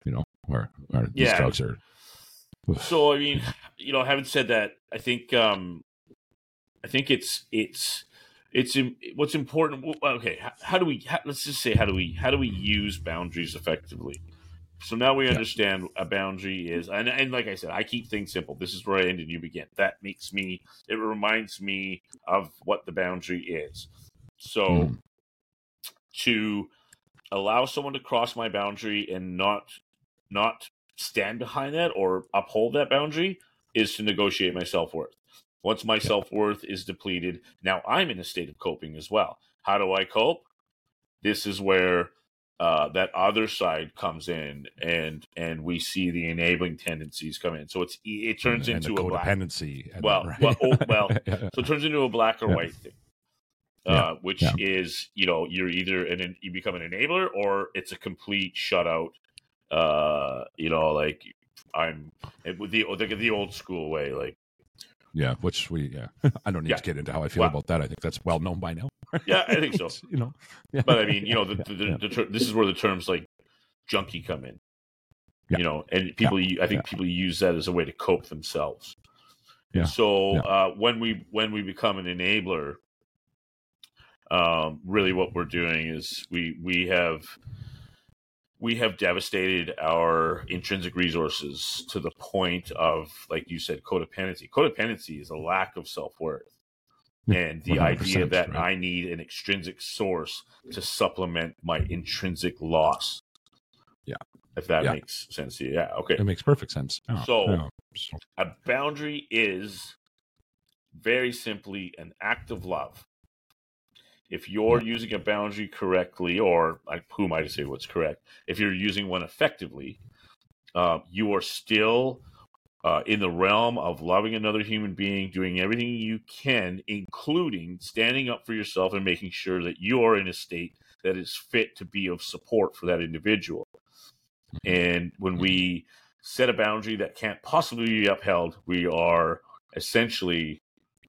Speaker 2: you know where, where these
Speaker 3: Yeah.
Speaker 2: drugs are
Speaker 3: So I mean, you know, having said that, I think um I think it's it's it's what's important. Okay, how, do we? How, let's just say how do we how do we use boundaries effectively? So now we
Speaker 2: Yeah.
Speaker 3: understand a boundary is, and, and like I said, I keep things simple. This is where I end and you begin. That makes me. It reminds me of what the boundary is. So
Speaker 2: Mm.
Speaker 3: to allow someone to cross my boundary and not not stand behind that or uphold that boundary is to negotiate my self-worth once my self-worth is depleted now i'm in a state of coping as well how do i cope this is where uh, that other side comes in and and we see the enabling tendencies come in so it's it turns
Speaker 2: and,
Speaker 3: into a black
Speaker 2: codependency and-
Speaker 3: Well,
Speaker 2: right?
Speaker 3: well, oh, well, (laughs)
Speaker 2: Yeah.
Speaker 3: so it turns into a black or
Speaker 2: Yeah.
Speaker 3: white thing,
Speaker 2: Yeah.
Speaker 3: uh, which
Speaker 2: Yeah.
Speaker 3: is you know you're either an you become an enabler or it's a complete shutout. Uh, you know, like I'm the the the old school way, like
Speaker 2: Yeah, which we yeah. (laughs) I don't need
Speaker 3: Yeah.
Speaker 2: to get into how I feel about that. I think that's well known by now.
Speaker 3: yeah, I think so. (laughs)
Speaker 2: You know, yeah.
Speaker 3: But I mean, you know, (laughs) the, the,
Speaker 2: yeah.
Speaker 3: the, ter- this is where the terms like junkie come in. You know, and people, I think people use that as a way to cope themselves.
Speaker 2: Yeah.
Speaker 3: So. Uh, when we when we become an enabler, um, really what we're doing is we we have we have devastated our intrinsic resources to the point of, like you said, codependency. Codependency is a lack of self worth. And the idea that
Speaker 2: right.
Speaker 3: I need an extrinsic source to supplement my intrinsic loss.
Speaker 2: Yeah.
Speaker 3: If that
Speaker 2: Yeah.
Speaker 3: makes sense to you. Yeah. Okay.
Speaker 2: it makes perfect sense. Yeah,
Speaker 3: So-.
Speaker 2: So-
Speaker 3: A boundary is very simply an act of love. If you're using a boundary correctly, or who am I to say what's correct? If you're using one effectively, uh, you are still uh, in the realm of loving another human being, doing everything you can, including standing up for yourself and making sure that you are in a state that is fit to be of support for that individual. And when we set a boundary that can't possibly be upheld, we are essentially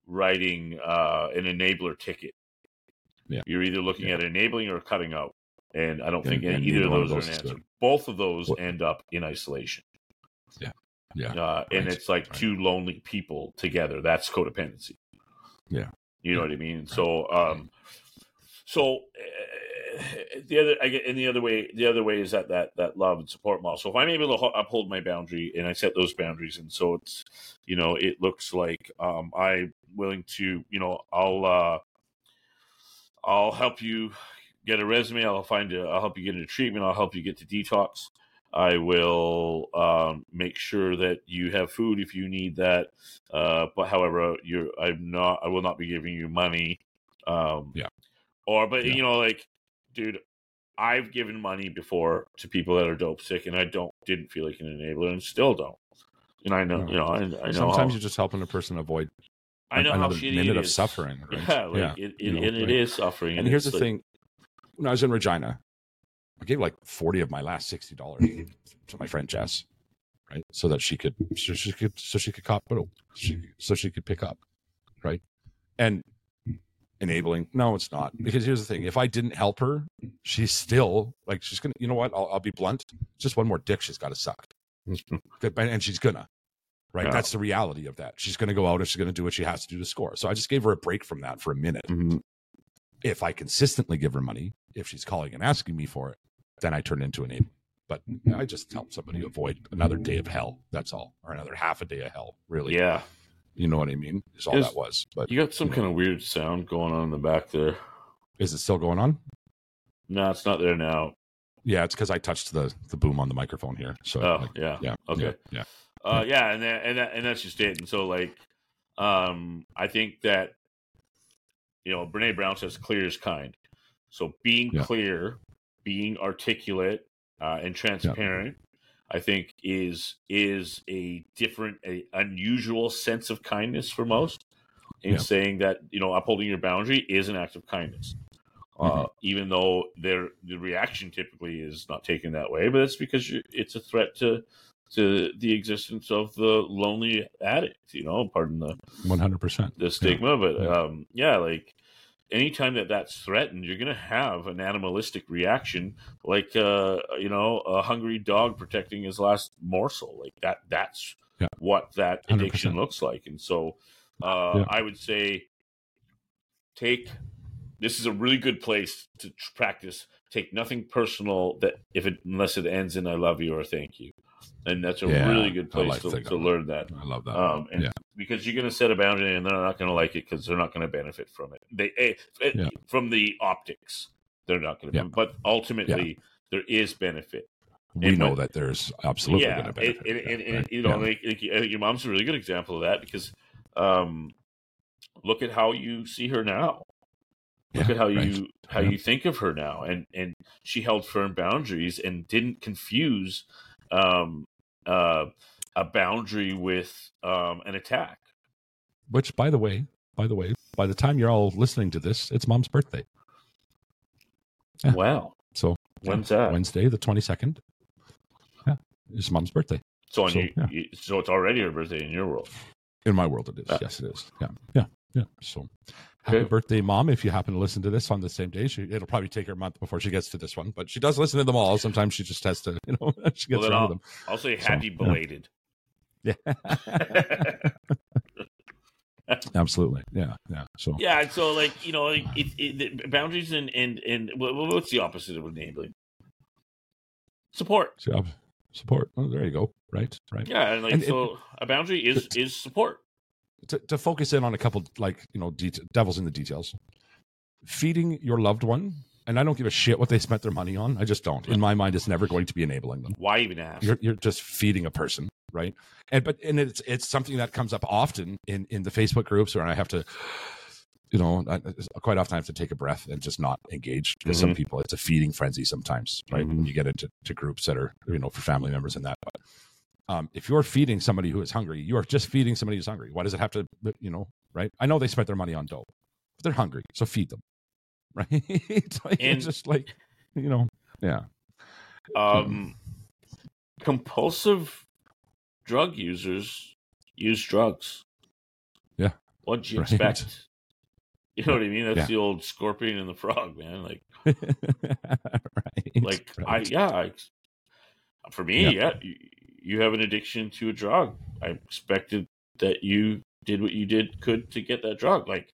Speaker 3: writing uh, an enabler ticket.
Speaker 2: Yeah.
Speaker 3: You're either looking
Speaker 2: Yeah.
Speaker 3: at enabling or cutting out. And I don't
Speaker 2: And-
Speaker 3: think
Speaker 2: and
Speaker 3: either of
Speaker 2: of
Speaker 3: those are an answer.
Speaker 2: good.
Speaker 3: Both of those
Speaker 2: What-
Speaker 3: end up in isolation.
Speaker 2: Yeah.
Speaker 3: Uh, and
Speaker 2: Right,
Speaker 3: it's like
Speaker 2: right.
Speaker 3: two lonely people together. That's codependency.
Speaker 2: Yeah.
Speaker 3: You know what I mean? So, um, so uh, the other, I get, and the other way, the other way is that that that love and support model. So if I'm able to ho- uphold my boundary and I set those boundaries, and so it's, you know, it looks like um, I'm willing to, you know, I'll uh, I'll help you get a resume. I'll find a, I'll help you get into treatment. I'll help you get to detox. I will um, make sure that you have food if you need that. Uh, but however, you're I'm not. I will not be giving you money. Um,
Speaker 2: Yeah.
Speaker 3: Or, but
Speaker 2: Yeah.
Speaker 3: you know, like, dude, I've given money before to people that are dope sick, and I don't didn't feel like an enabler, and still don't. And I know,
Speaker 2: No.
Speaker 3: you know, I, I know.
Speaker 2: Sometimes
Speaker 3: how,
Speaker 2: you're just helping a person avoid
Speaker 3: I know how
Speaker 2: another
Speaker 3: shitty
Speaker 2: minute
Speaker 3: it
Speaker 2: of
Speaker 3: is.
Speaker 2: suffering. (laughs) Right?
Speaker 3: Yeah, like it, it,
Speaker 2: you know,
Speaker 3: and it
Speaker 2: like-
Speaker 3: is suffering.
Speaker 2: And here's the
Speaker 3: like-
Speaker 2: thing: when I was in Regina, I gave like forty of my last sixty dollars to my friend Jess, right, so that she could, so she could, so she could cop, so she, so she could pick up, right, and enabling. No, it's not because here's the thing: if I didn't help her, she's still like she's gonna. You know what? I'll, I'll be blunt. Just one more dick she's got to suck, (laughs) Good, and and she's gonna. Right,
Speaker 3: Yeah.
Speaker 2: that's the reality of that. She's going to go out and she's going to do what she has to do to score. So I just gave her a break from that for a minute mm-hmm. if I consistently give her money, if she's calling and asking me for it, then I turn into an ape. But I just help somebody avoid another day of hell. That's all, or another half a day of hell. Really,
Speaker 3: yeah,
Speaker 2: you know what I mean? Is all
Speaker 3: Is-
Speaker 2: that was. But
Speaker 3: you got some kind of weird sound going on in the back there.
Speaker 2: is it still going on?
Speaker 3: No, it's not there now.
Speaker 2: Yeah, it's because I touched the the boom on the microphone here. So
Speaker 3: Oh,
Speaker 2: like,
Speaker 3: yeah.
Speaker 2: yeah,
Speaker 3: Okay.
Speaker 2: yeah, yeah.
Speaker 3: Uh, yeah, and that, and that, and that's just it. And so, like, um, I think that you know, Brene Brown says, "Clear is kind." So, being
Speaker 2: Yeah.
Speaker 3: clear, being articulate, uh, and transparent, I think is is a different, a unusual sense of kindness for most. In
Speaker 2: Yeah.
Speaker 3: saying that you know, upholding your boundary is an act of kindness. Uh,
Speaker 2: Mm-hmm.
Speaker 3: even though their the reaction typically is not taken that way, but it's because it's a threat to to the existence of the lonely addict. You know, pardon the
Speaker 2: one hundred percent.
Speaker 3: the stigma, but
Speaker 2: yeah.
Speaker 3: um, yeah, like anytime that that's threatened, you're gonna have an animalistic reaction, like uh, you know, a hungry dog protecting his last morsel. Like that. That's
Speaker 2: Yeah.
Speaker 3: what that addiction
Speaker 2: 100%.
Speaker 3: looks like, and so uh,
Speaker 2: Yeah.
Speaker 3: I would say take. This is a really good place to practice. Take nothing personal that if it unless it ends in "I love you" or "Thank you," and that's a
Speaker 2: Yeah,
Speaker 3: really good place
Speaker 2: like
Speaker 3: to, to learn that
Speaker 2: I love that.
Speaker 3: um, and
Speaker 2: yeah,
Speaker 3: because you're going to set a boundary and they're not going to like it because they're not going to benefit from it. They eh, eh,
Speaker 2: Yeah.
Speaker 3: from the optics, they're not going to.
Speaker 2: Yeah.
Speaker 3: But ultimately, there is benefit.
Speaker 2: we
Speaker 3: and
Speaker 2: know
Speaker 3: when-
Speaker 2: that there's absolutely
Speaker 3: yeah,
Speaker 2: going to benefit.
Speaker 3: and, and, and,
Speaker 2: yeah,
Speaker 3: and,
Speaker 2: right?
Speaker 3: you know, like, like, your mom's a really good example of that because um, look at how you see her now. Look
Speaker 2: Yeah,
Speaker 3: at how you how
Speaker 2: Yeah.
Speaker 3: you think of her now, and and she held firm boundaries and didn't confuse um, uh, a boundary with um, an attack.
Speaker 2: Which, by the way, by the way, by the time you're all listening to this, it's mom's birthday. Yeah.
Speaker 3: Wow,
Speaker 2: So
Speaker 3: when's that?
Speaker 2: Wednesday, the twenty second. Yeah, it's mom's birthday.
Speaker 3: So, on
Speaker 2: So,
Speaker 3: you, so it's already her birthday in your world.
Speaker 2: In my world, it is.
Speaker 3: Yeah.
Speaker 2: Yes, it is. Yeah, yeah, yeah. So, happy birthday, mom! If you happen to listen to this on the same day, she, it'll probably take her a month before she gets to this one, but she does listen to them all. Sometimes she just has to, (laughs) you know, she gets around
Speaker 3: I'll,
Speaker 2: them.
Speaker 3: I'll say happy
Speaker 2: yeah.
Speaker 3: belated.
Speaker 2: Yeah, (laughs) absolutely. Yeah, yeah. So,
Speaker 3: Yeah, so like you know, it, it, the boundaries and and and wha- wha- what's the opposite of enabling? Support.
Speaker 2: so support. Oh, there you go. Right, right.
Speaker 3: Yeah, and like
Speaker 2: And
Speaker 3: so, a boundary is is support.
Speaker 2: To, to focus in on a couple like you know devils in the details. Feeding your loved one and i don't give a shit what they spent their money on i just don't. In my mind it's never going to be enabling them.
Speaker 3: Why even ask?
Speaker 2: you're, you're just feeding a person right? And but and it's it's something that comes up often in in the facebook groups where i have to you know I, quite often i have to take a breath and just not engage because some mm-hmm. people. It's a feeding frenzy sometimes right? When you get into to groups that are you know for family members and that. but um, if you're feeding somebody who is hungry you are just feeding somebody who's hungry why does it have to you know right i know they spent their money on dope but they're hungry so feed them (laughs) right? like,
Speaker 3: And-
Speaker 2: it's just like you know, yeah,
Speaker 3: Um, compulsive drug users use drugs.
Speaker 2: Yeah.
Speaker 3: What'd you (laughs)
Speaker 2: Right.
Speaker 3: expect? You know what I mean? That's
Speaker 2: Yeah.
Speaker 3: the old scorpion and the frog, man. Like, (laughs)
Speaker 2: right.
Speaker 3: like I yeah. I, for me, yeah, you, you have an addiction to a drug. I expected that you did what you did could to get that drug. Like,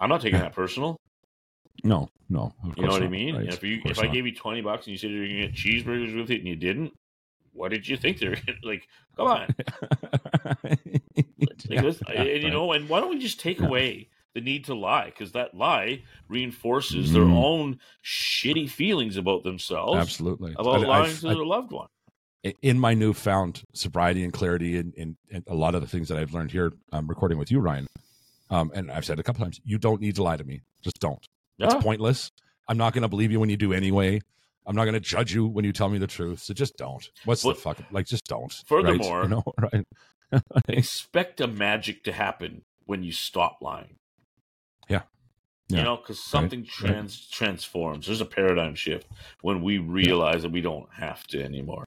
Speaker 3: I'm not taking that personal. (laughs)
Speaker 2: no, no,
Speaker 3: You know what I mean?
Speaker 2: right,
Speaker 3: If you if I
Speaker 2: not.
Speaker 3: gave you twenty bucks and you said you're gonna get cheeseburgers with it and you didn't, what did you think they're (laughs) like? Come on, (laughs) Like,
Speaker 2: Yeah,
Speaker 3: and you
Speaker 2: right.
Speaker 3: know, and why don't we just take
Speaker 2: Yeah.
Speaker 3: away the need to lie? Because that lie reinforces their
Speaker 2: Mm.
Speaker 3: own shitty feelings about themselves,
Speaker 2: absolutely
Speaker 3: about
Speaker 2: I-
Speaker 3: lying
Speaker 2: I've-
Speaker 3: to
Speaker 2: I-
Speaker 3: their loved one.
Speaker 2: In my newfound sobriety and clarity and, and, and a lot of the things that I've learned here um, recording with you, Ryan, um, and I've said a couple times, you don't need to lie to me. Just don't. It's
Speaker 3: Yeah.
Speaker 2: pointless. I'm not going to believe you when you do anyway. I'm not going to judge you when you tell me the truth. So just don't. What's the fuck? Like, just don't. right?
Speaker 3: Furthermore-
Speaker 2: you know, (laughs) right? (laughs)
Speaker 3: Expect a magic to happen when you stop lying.
Speaker 2: Yeah.
Speaker 3: You know, because something trans transforms. There's a paradigm shift when we realize that we don't have to anymore.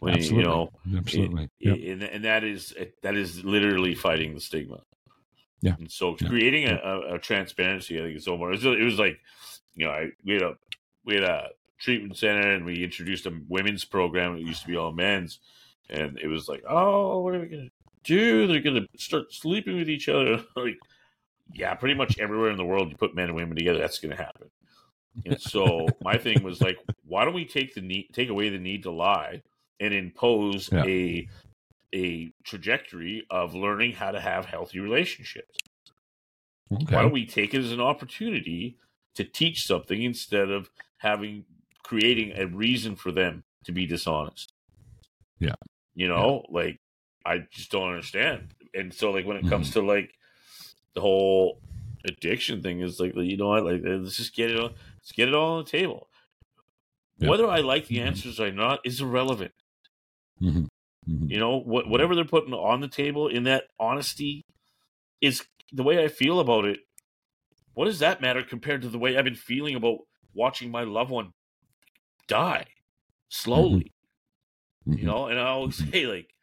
Speaker 3: When you-
Speaker 2: absolutely.
Speaker 3: you know,
Speaker 2: absolutely.
Speaker 3: I-
Speaker 2: Yeah.
Speaker 3: and, and that is that is literally fighting the stigma.
Speaker 2: Yeah.
Speaker 3: And so
Speaker 2: Yeah.
Speaker 3: creating
Speaker 2: Yeah.
Speaker 3: A, a, transparency, I think, is so more. It was, it was like, you know, I, we had a we had a treatment center, and we introduced a women's program. It used to be all men's, and it was like, oh, what are we gonna do? They're gonna start sleeping with each other. (laughs) like, yeah, pretty much everywhere in the world, you put men and women together, that's gonna happen. And so my thing was like, why don't we take the need, take away the need to lie, and impose
Speaker 2: Yeah.
Speaker 3: a a trajectory of learning how to have healthy relationships.
Speaker 2: Okay.
Speaker 3: Why don't we take it as an opportunity to teach something instead of having creating a reason for them to be dishonest?
Speaker 2: Yeah.
Speaker 3: You know, like I just don't understand. And so like when it
Speaker 2: Mm-hmm.
Speaker 3: comes to like the whole addiction thing is like you know what like let's just get it on let's get it all on the table.
Speaker 2: Yeah.
Speaker 3: Whether I like the
Speaker 2: Mhm.
Speaker 3: answers or not is irrelevant.
Speaker 2: Mhm. Mhm.
Speaker 3: You know, what whatever they're putting on the table in that honesty is the way I feel about it. What does that matter compared to the way I've been feeling about watching my loved one die slowly?
Speaker 2: Mhm.
Speaker 3: You know, and I always say like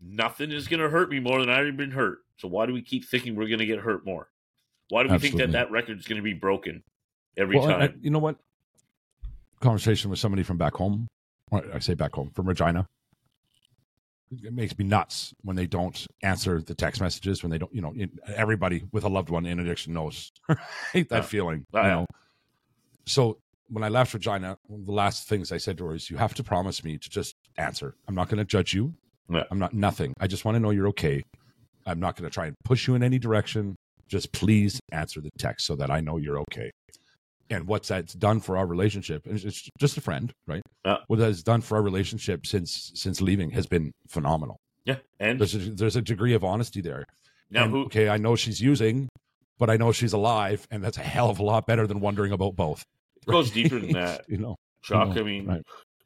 Speaker 3: nothing is going to hurt me more than I've already been hurt. So why do we keep thinking we're going to get hurt more? Why do we think that that record is going to be broken every
Speaker 2: Well,
Speaker 3: time?
Speaker 2: I- you know what? Conversation with somebody from back home. I say back home from Regina. It makes me nuts when they don't answer the text messages. When they don't, you know, everybody with a loved one in addiction knows (laughs) right? that
Speaker 3: Yeah.
Speaker 2: feeling.
Speaker 3: Oh,
Speaker 2: you know. So when I left Regina, one of the last things I said to her is, "You have to promise me to just answer. I'm not going to judge you.
Speaker 3: Yeah.
Speaker 2: I'm not nothing. I just want to know you're okay. I'm not going to try and push you in any direction. Just please answer the text so that I know you're okay. And what's that's done for our relationship? and It's just a friend, right?
Speaker 3: Yeah.
Speaker 2: What that's done for our relationship since since leaving has been phenomenal.
Speaker 3: yeah, and
Speaker 2: There's a, there's a degree of honesty there.
Speaker 3: now
Speaker 2: And,
Speaker 3: who?
Speaker 2: Okay, I know she's using, but I know she's alive, and that's a hell of a lot better than wondering about both.
Speaker 3: It goes (laughs) deeper than that.
Speaker 2: You know,
Speaker 3: Chuck,
Speaker 2: know,
Speaker 3: I mean,
Speaker 2: right.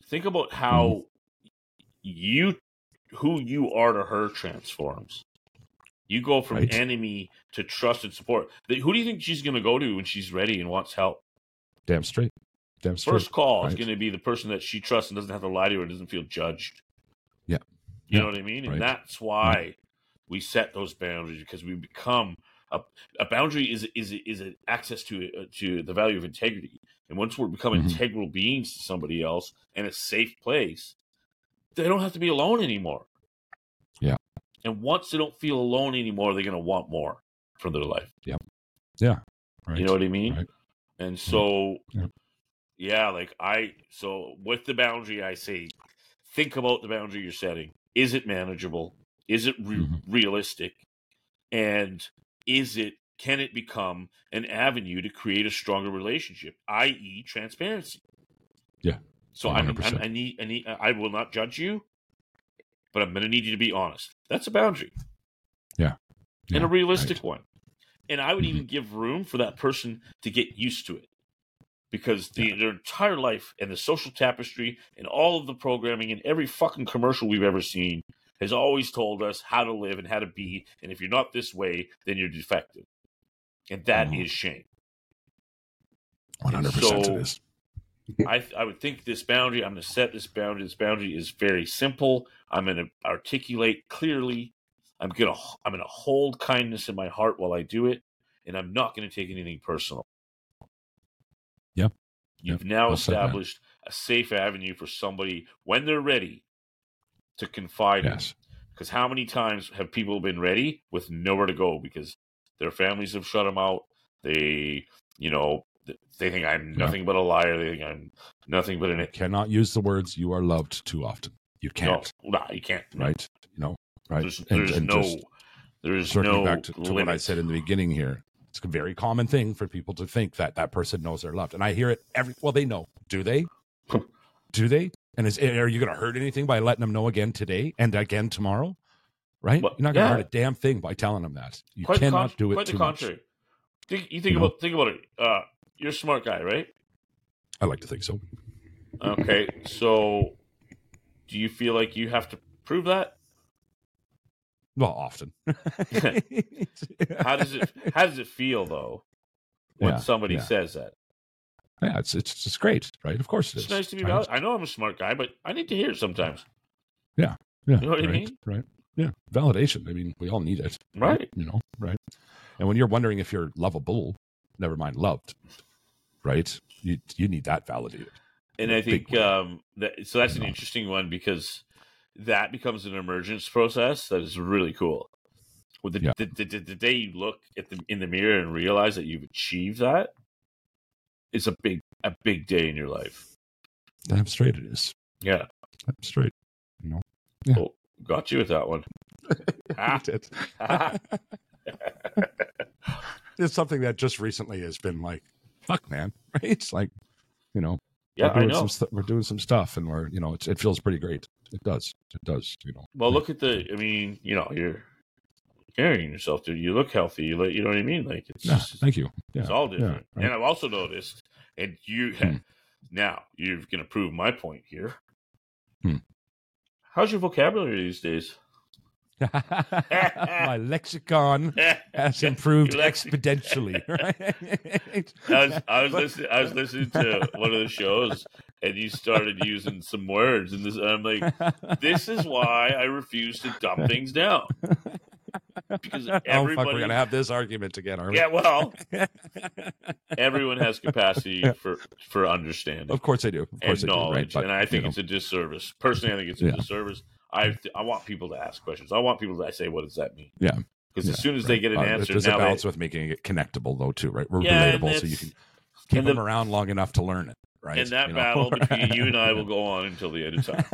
Speaker 3: think about how mm-hmm. you, who you are to her, transforms. You go from
Speaker 2: Right.
Speaker 3: enemy to trust and support. Who do you think she's going to go to when she's ready and wants help?
Speaker 2: Damn straight, damn straight.
Speaker 3: First call is going to be the person that she trusts and doesn't have to lie to her, and doesn't feel judged.
Speaker 2: Yeah.
Speaker 3: You
Speaker 2: Yeah.
Speaker 3: know what I mean? And that's why we set those boundaries because we become a, a boundary is is is an access to uh, to the value of integrity. And once we become
Speaker 2: Mhm.
Speaker 3: integral beings to somebody else and a safe place, they don't have to be alone anymore.
Speaker 2: Yeah.
Speaker 3: And once they don't feel alone anymore, they're going to want more from their life.
Speaker 2: Yeah. Yeah, right.
Speaker 3: You know what I mean?
Speaker 2: Right.
Speaker 3: And so,
Speaker 2: Yeah.
Speaker 3: yeah, like I, so with the boundary, I say, think about the boundary you're setting. Is it manageable? Is it re-
Speaker 2: Mhm.
Speaker 3: realistic? And is it, can it become an avenue to create a stronger relationship, i.e., transparency?
Speaker 2: Yeah.
Speaker 3: So I'm, I'm, I need, I need, I will not judge you, but I'm going to need you to be honest. That's a boundary and
Speaker 2: Yeah, and
Speaker 3: a realistic
Speaker 2: right.
Speaker 3: one. And I would
Speaker 2: Mhm.
Speaker 3: even give room for that person to get used to it because the, their entire life and the social tapestry and all of the programming and every fucking commercial we've ever seen has always told us how to live and how to be. And if you're not this way, then you're defective. And that is
Speaker 2: Mhm.
Speaker 3: shame.
Speaker 2: One hundred percent,
Speaker 3: So-
Speaker 2: it is.
Speaker 3: I I would think this boundary. I'm going to set this boundary. This boundary is very simple. I'm going to articulate clearly. I'm gonna I'm gonna hold kindness in my heart while I do it, and I'm not going to take anything personal.
Speaker 2: Yep.
Speaker 3: You've now
Speaker 2: man.
Speaker 3: established a safe avenue for somebody when they're ready to confide in.
Speaker 2: Yes.
Speaker 3: Because how many times have people been ready with nowhere to go because their families have shut them out? They, you know, they think I'm
Speaker 2: Yeah.
Speaker 3: nothing but a liar. They think I'm nothing but an.
Speaker 2: You cannot use the words "you are loved" too often. You can't,
Speaker 3: No, no, you can't.
Speaker 2: right? You know, right?
Speaker 3: There's,
Speaker 2: And-
Speaker 3: there's
Speaker 2: and
Speaker 3: no.
Speaker 2: just
Speaker 3: There's
Speaker 2: circling
Speaker 3: no
Speaker 2: back to, to what I said in the beginning here. It's a very common thing for people to think that that person knows they're loved, and I hear it every. Well, they know. Do they? (laughs) Do they? And is are you going to hurt anything by letting them know again today and again tomorrow? Right?
Speaker 3: Well,
Speaker 2: You're not going to
Speaker 3: yeah.
Speaker 2: hurt a damn thing by telling them that. You
Speaker 3: Quite
Speaker 2: cannot
Speaker 3: con-
Speaker 2: do it
Speaker 3: Quite
Speaker 2: too
Speaker 3: the
Speaker 2: much.
Speaker 3: contrary. Think, you think
Speaker 2: You know?
Speaker 3: about think about it. Uh, you're a smart guy, right?
Speaker 2: I like to think so.
Speaker 3: Okay, so do you feel like you have to prove that?
Speaker 2: Well, often. (laughs) (laughs)
Speaker 3: How does it How does it feel though when
Speaker 2: Yeah,
Speaker 3: somebody
Speaker 2: yeah.
Speaker 3: says that?
Speaker 2: Yeah, it's it's just great, right? Of course it is.
Speaker 3: It's nice to be valid. I know I'm a smart guy, but I need to hear it sometimes.
Speaker 2: Yeah, yeah
Speaker 3: You know what I
Speaker 2: right,
Speaker 3: mean?
Speaker 2: Right. Yeah. Validation. I mean, we all need it.
Speaker 3: Right.
Speaker 2: You know, right. And when you're wondering if you're lovable, never mind loved, right? You you need that validated.
Speaker 3: And I think um, that so that's an interesting one because that becomes an emergence process that is really cool. With the,
Speaker 2: Yeah.
Speaker 3: the, the, the, day you look at the in the mirror and realize that you've achieved that, it's a big a big day in your life.
Speaker 2: Damn straight it is.
Speaker 3: Yeah,
Speaker 2: Damn straight. You know. Yeah.
Speaker 3: oh, got you with that one. (laughs) Ah.
Speaker 2: Did. (laughs) (laughs) it's something that just recently has been like, fuck, man. Right? It's like, you know,
Speaker 3: yeah,
Speaker 2: we're
Speaker 3: I
Speaker 2: doing
Speaker 3: know.
Speaker 2: some stu- we're doing some stuff, and we're you know, it's, it feels pretty great. It does. It does. You know.
Speaker 3: Well, look at the. I mean, you know, you're carrying yourself, dude. You look healthy. You look, you know what I mean? Like it's
Speaker 2: Yeah.
Speaker 3: just-
Speaker 2: Thank you. Yeah.
Speaker 3: It's all different.
Speaker 2: right.
Speaker 3: And I've also noticed, and you (laughs)
Speaker 2: Hmm.
Speaker 3: now you're going to prove my point here.
Speaker 2: Hmm.
Speaker 3: How's your vocabulary these days? (laughs)
Speaker 2: My lexicon has improved (laughs) exponentially. (laughs) Right?
Speaker 3: I was, I was listening. I was listening to one of the shows, and you started using some words, and this. And I'm like, this is why I refuse to dumb things down because
Speaker 2: oh fuck, we're gonna have this argument again, are we?
Speaker 3: yeah, well, everyone has capacity for for understanding.
Speaker 2: of course I do. Of
Speaker 3: and
Speaker 2: course I do. Right? But,
Speaker 3: and I think
Speaker 2: you know,
Speaker 3: it's a disservice. Personally, I think it's a
Speaker 2: Yeah.
Speaker 3: disservice. I I want people to ask questions. I want people to say, "What does that mean?"
Speaker 2: Yeah.
Speaker 3: because
Speaker 2: yeah,
Speaker 3: as soon as
Speaker 2: right.
Speaker 3: they get an
Speaker 2: Uh,
Speaker 3: answer,
Speaker 2: there's
Speaker 3: now
Speaker 2: a
Speaker 3: they-
Speaker 2: balance with making it connectable, though, too, right? We're
Speaker 3: Yeah,
Speaker 2: relatable, so you can keep
Speaker 3: and
Speaker 2: them around long enough to learn it, right?
Speaker 3: and that
Speaker 2: You know?
Speaker 3: battle (laughs) between you and I will go on until the end of time.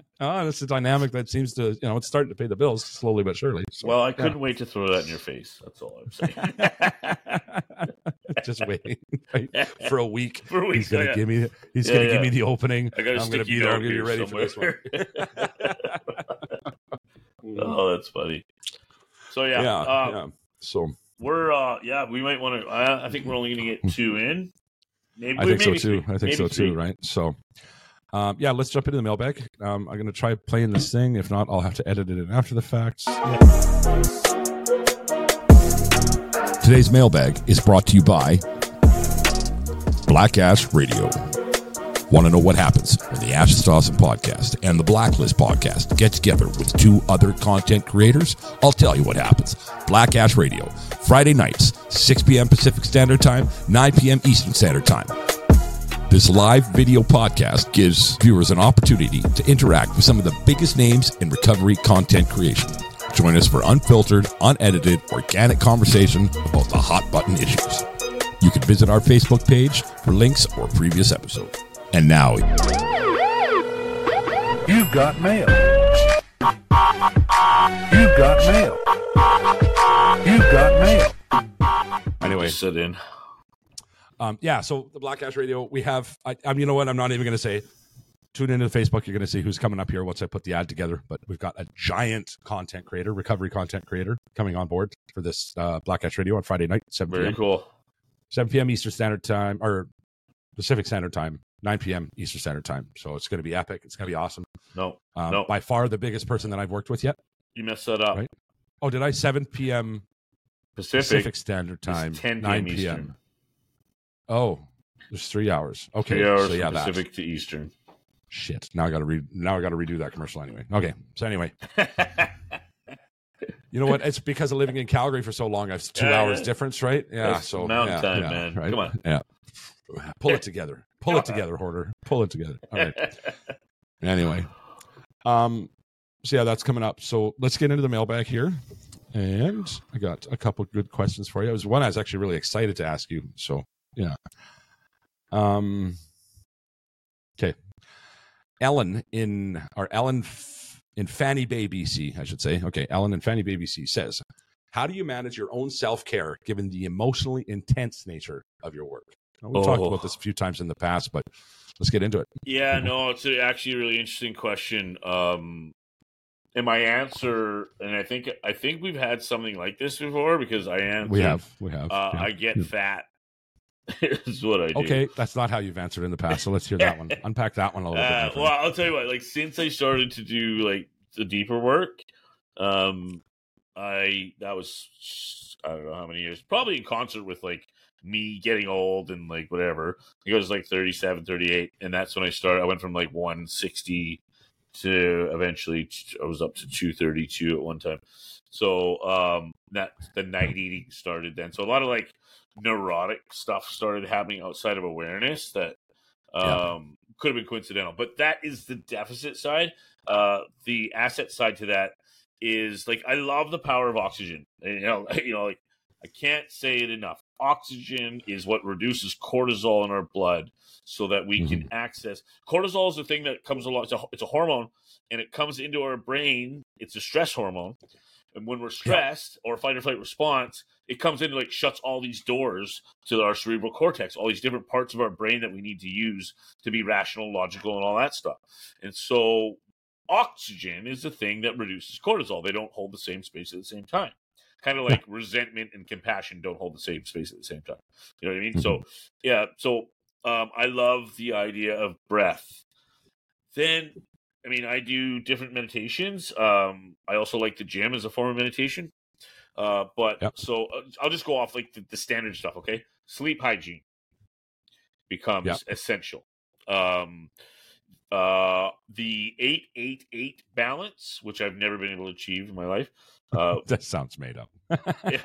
Speaker 3: (laughs)
Speaker 2: oh, it's a dynamic that seems to, you know, it's starting to pay the bills slowly but surely. So,
Speaker 3: well, I couldn't wait to throw that in your face. That's all I'm saying. (laughs) (laughs)
Speaker 2: just waiting right? for a week.
Speaker 3: For a week,
Speaker 2: he's gonna
Speaker 3: yeah.
Speaker 2: give me. He's
Speaker 3: Yeah,
Speaker 2: gonna
Speaker 3: yeah.
Speaker 2: give me the opening.
Speaker 3: I got a
Speaker 2: I'm gonna be there. I'm gonna be ready for this one.
Speaker 3: somewhere. (laughs) oh, that's funny. So yeah,
Speaker 2: yeah,
Speaker 3: uh,
Speaker 2: yeah. So
Speaker 3: we're uh, yeah, we might want to. I, I think we're only going to get two in. Maybe
Speaker 2: I think so too.
Speaker 3: three.
Speaker 2: I think
Speaker 3: Maybe
Speaker 2: so
Speaker 3: three.
Speaker 2: too. Right. So, um, yeah, let's jump into the mailbag. Um, I'm gonna try playing this thing. If not, I'll have to edit it in after the fact. Today's mailbag is brought to you by Black Ash Radio. Want to know what happens when the Ashes to Awesome podcast and the Blacklist podcast get together with two other content creators? I'll tell you what happens. Black Ash Radio, Friday nights, 6 p.m. Pacific Standard Time, 9 p.m. Eastern Standard Time. This live video podcast gives viewers an opportunity to interact with some of the biggest names in recovery content creation. Join us for unfiltered, unedited, organic conversation about the hot button issues. You can visit our Facebook page for links or previous episodes. And now,
Speaker 6: You've got mail. You've got mail. You've got mail.
Speaker 2: anyway,
Speaker 3: Just sit in.
Speaker 2: um, yeah. So the Black Ash Radio, we have. I, I, you know what? I'm not even going to say. Tune into the Facebook. You're going to see who's coming up here once I put the ad together. But we've got a giant content creator, recovery content creator, coming on board for this uh, Black Ash Radio on Friday night, 7
Speaker 3: Very
Speaker 2: p.m.
Speaker 3: cool.
Speaker 2: 7 p.m. Eastern Standard Time or Pacific Standard Time, 9 p.m. Eastern Standard Time. So it's going to be epic. It's going to be awesome.
Speaker 3: No,
Speaker 2: Um,
Speaker 3: No.
Speaker 2: By far the biggest person that I've worked with yet.
Speaker 3: you messed that up.
Speaker 2: Right. Oh, did I? 7 p.m.
Speaker 3: Pacific,
Speaker 2: Pacific Standard Time,
Speaker 3: 10
Speaker 2: 9
Speaker 3: p.m.
Speaker 2: p.m.
Speaker 3: Eastern.
Speaker 2: Oh, there's three hours. Okay,
Speaker 3: Three hours
Speaker 2: so yeah,
Speaker 3: Pacific to Eastern.
Speaker 2: Shit. Now I got to read. Now I got to redo that commercial anyway. Okay, so anyway, (laughs) you know what? It's because of living in Calgary for so long. I've two
Speaker 3: Yeah,
Speaker 2: hours
Speaker 3: yeah.
Speaker 2: difference, right? Yeah.
Speaker 3: That's
Speaker 2: so
Speaker 3: mountain
Speaker 2: yeah,
Speaker 3: time, man.
Speaker 2: Right?
Speaker 3: Come on.
Speaker 2: Yeah. Pull it together. Pull it together, Horder. Pull it together. All right. (laughs) Anyway, um, so yeah, that's coming up. So let's get into the mailbag here, and I got a couple good questions for you. It was one I was actually really excited to ask you. So yeah, um, okay, Ellen in or Ellen F- in Fanny Bay, BC, I should say. Okay, Ellen in Fanny Bay, BC says, "How do you manage your own self care given the emotionally intense nature of your work?" Now, we've talked
Speaker 3: Oh.
Speaker 2: about this a few times in the past, but let's get into it.
Speaker 3: Yeah, no, it's actually a really interesting question. Um, and my answer, and I think I think we've had something like this before because I answered,
Speaker 2: We have, we have.
Speaker 3: Uh,
Speaker 2: yeah.
Speaker 3: I get
Speaker 2: Yeah.
Speaker 3: fat. (laughs) is what I do.
Speaker 2: Okay, that's not how you've answered in the past. So let's hear that one. (laughs) Unpack that one a little bit.
Speaker 3: Uh,
Speaker 2: friend.
Speaker 3: well, I'll tell you what. Like since I started to do like the deeper work, um, I that was I don't know how many years. Probably in concert with like me getting old and like whatever. It was like 37, 38. and that's when I started. I went from like one sixty to eventually I was up to two thirty two at one time. So um, that the night eating started then. So a lot of like neurotic stuff started happening outside of awareness that um,
Speaker 2: Yeah.
Speaker 3: could have been coincidental. But that is the deficit side. Uh, the asset side to that is like I love the power of oxygen. And, (laughs) you know, you know, like I can't say it enough. Oxygen is what reduces cortisol in our blood, so that we can access. Cortisol is the thing that comes along. It's a, it's a hormone, and it comes into our brain. It's a stress hormone, and when we're stressed or fight or flight response, it comes in and like shuts all these doors to our cerebral cortex, all these different parts of our brain that we need to use to be rational, logical, and all that stuff. And so oxygen is the thing that reduces cortisol. They don't hold the same space at the same time. Kind of like resentment and compassion don't hold the same space at the same time. You know what I mean? So, yeah. So, um, I love the idea of breath. Then, I mean, I do different meditations. Um, I also like the gym as a form of meditation. Uh, but
Speaker 2: Yep.
Speaker 3: so uh, I'll just go off like the, the standard stuff. Okay, sleep hygiene becomes
Speaker 2: Yep.
Speaker 3: essential. Um, uh, the eight eight eight balance, which I've never been able to achieve in my life. (laughs) Uh,
Speaker 2: that sounds made up. (laughs)
Speaker 3: it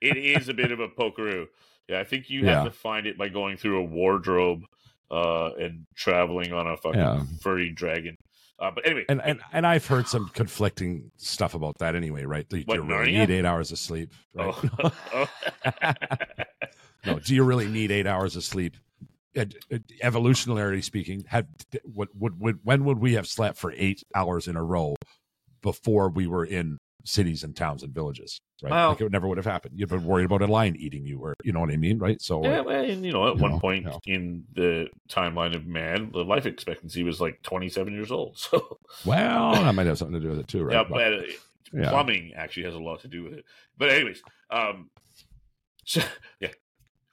Speaker 3: is a bit of a pokeroo. Yeah, I think you
Speaker 2: Yeah.
Speaker 3: have to find it by going through a wardrobe uh, and traveling on a fucking
Speaker 2: Yeah.
Speaker 3: furry dragon. Uh, but anyway,
Speaker 2: and and and I've heard some conflicting stuff about that anyway, right? Do you
Speaker 3: What,
Speaker 2: really need eight hours of sleep? Right?
Speaker 3: oh, (laughs) oh. (laughs)
Speaker 2: no, do you really need eight hours of sleep? Evolutionarily speaking, had would, would would when would we have slept for eight hours in a row before we were in cities and towns and villages? Right,
Speaker 3: Well-
Speaker 2: like it never would have happened. You'd been worried about a lion eating you, or you know what I mean, right? So,
Speaker 3: Yeah, well, and you know, at
Speaker 2: You
Speaker 3: one
Speaker 2: know,
Speaker 3: point
Speaker 2: yeah.
Speaker 3: in the timeline of man, the life expectancy was like 27 years old. (laughs) So,
Speaker 2: well, that might have something to do with it too, right?
Speaker 3: yeah,
Speaker 2: But-
Speaker 3: uh,
Speaker 2: yeah.
Speaker 3: plumbing actually has a lot to do with it. But anyways, um, so, (laughs) yeah,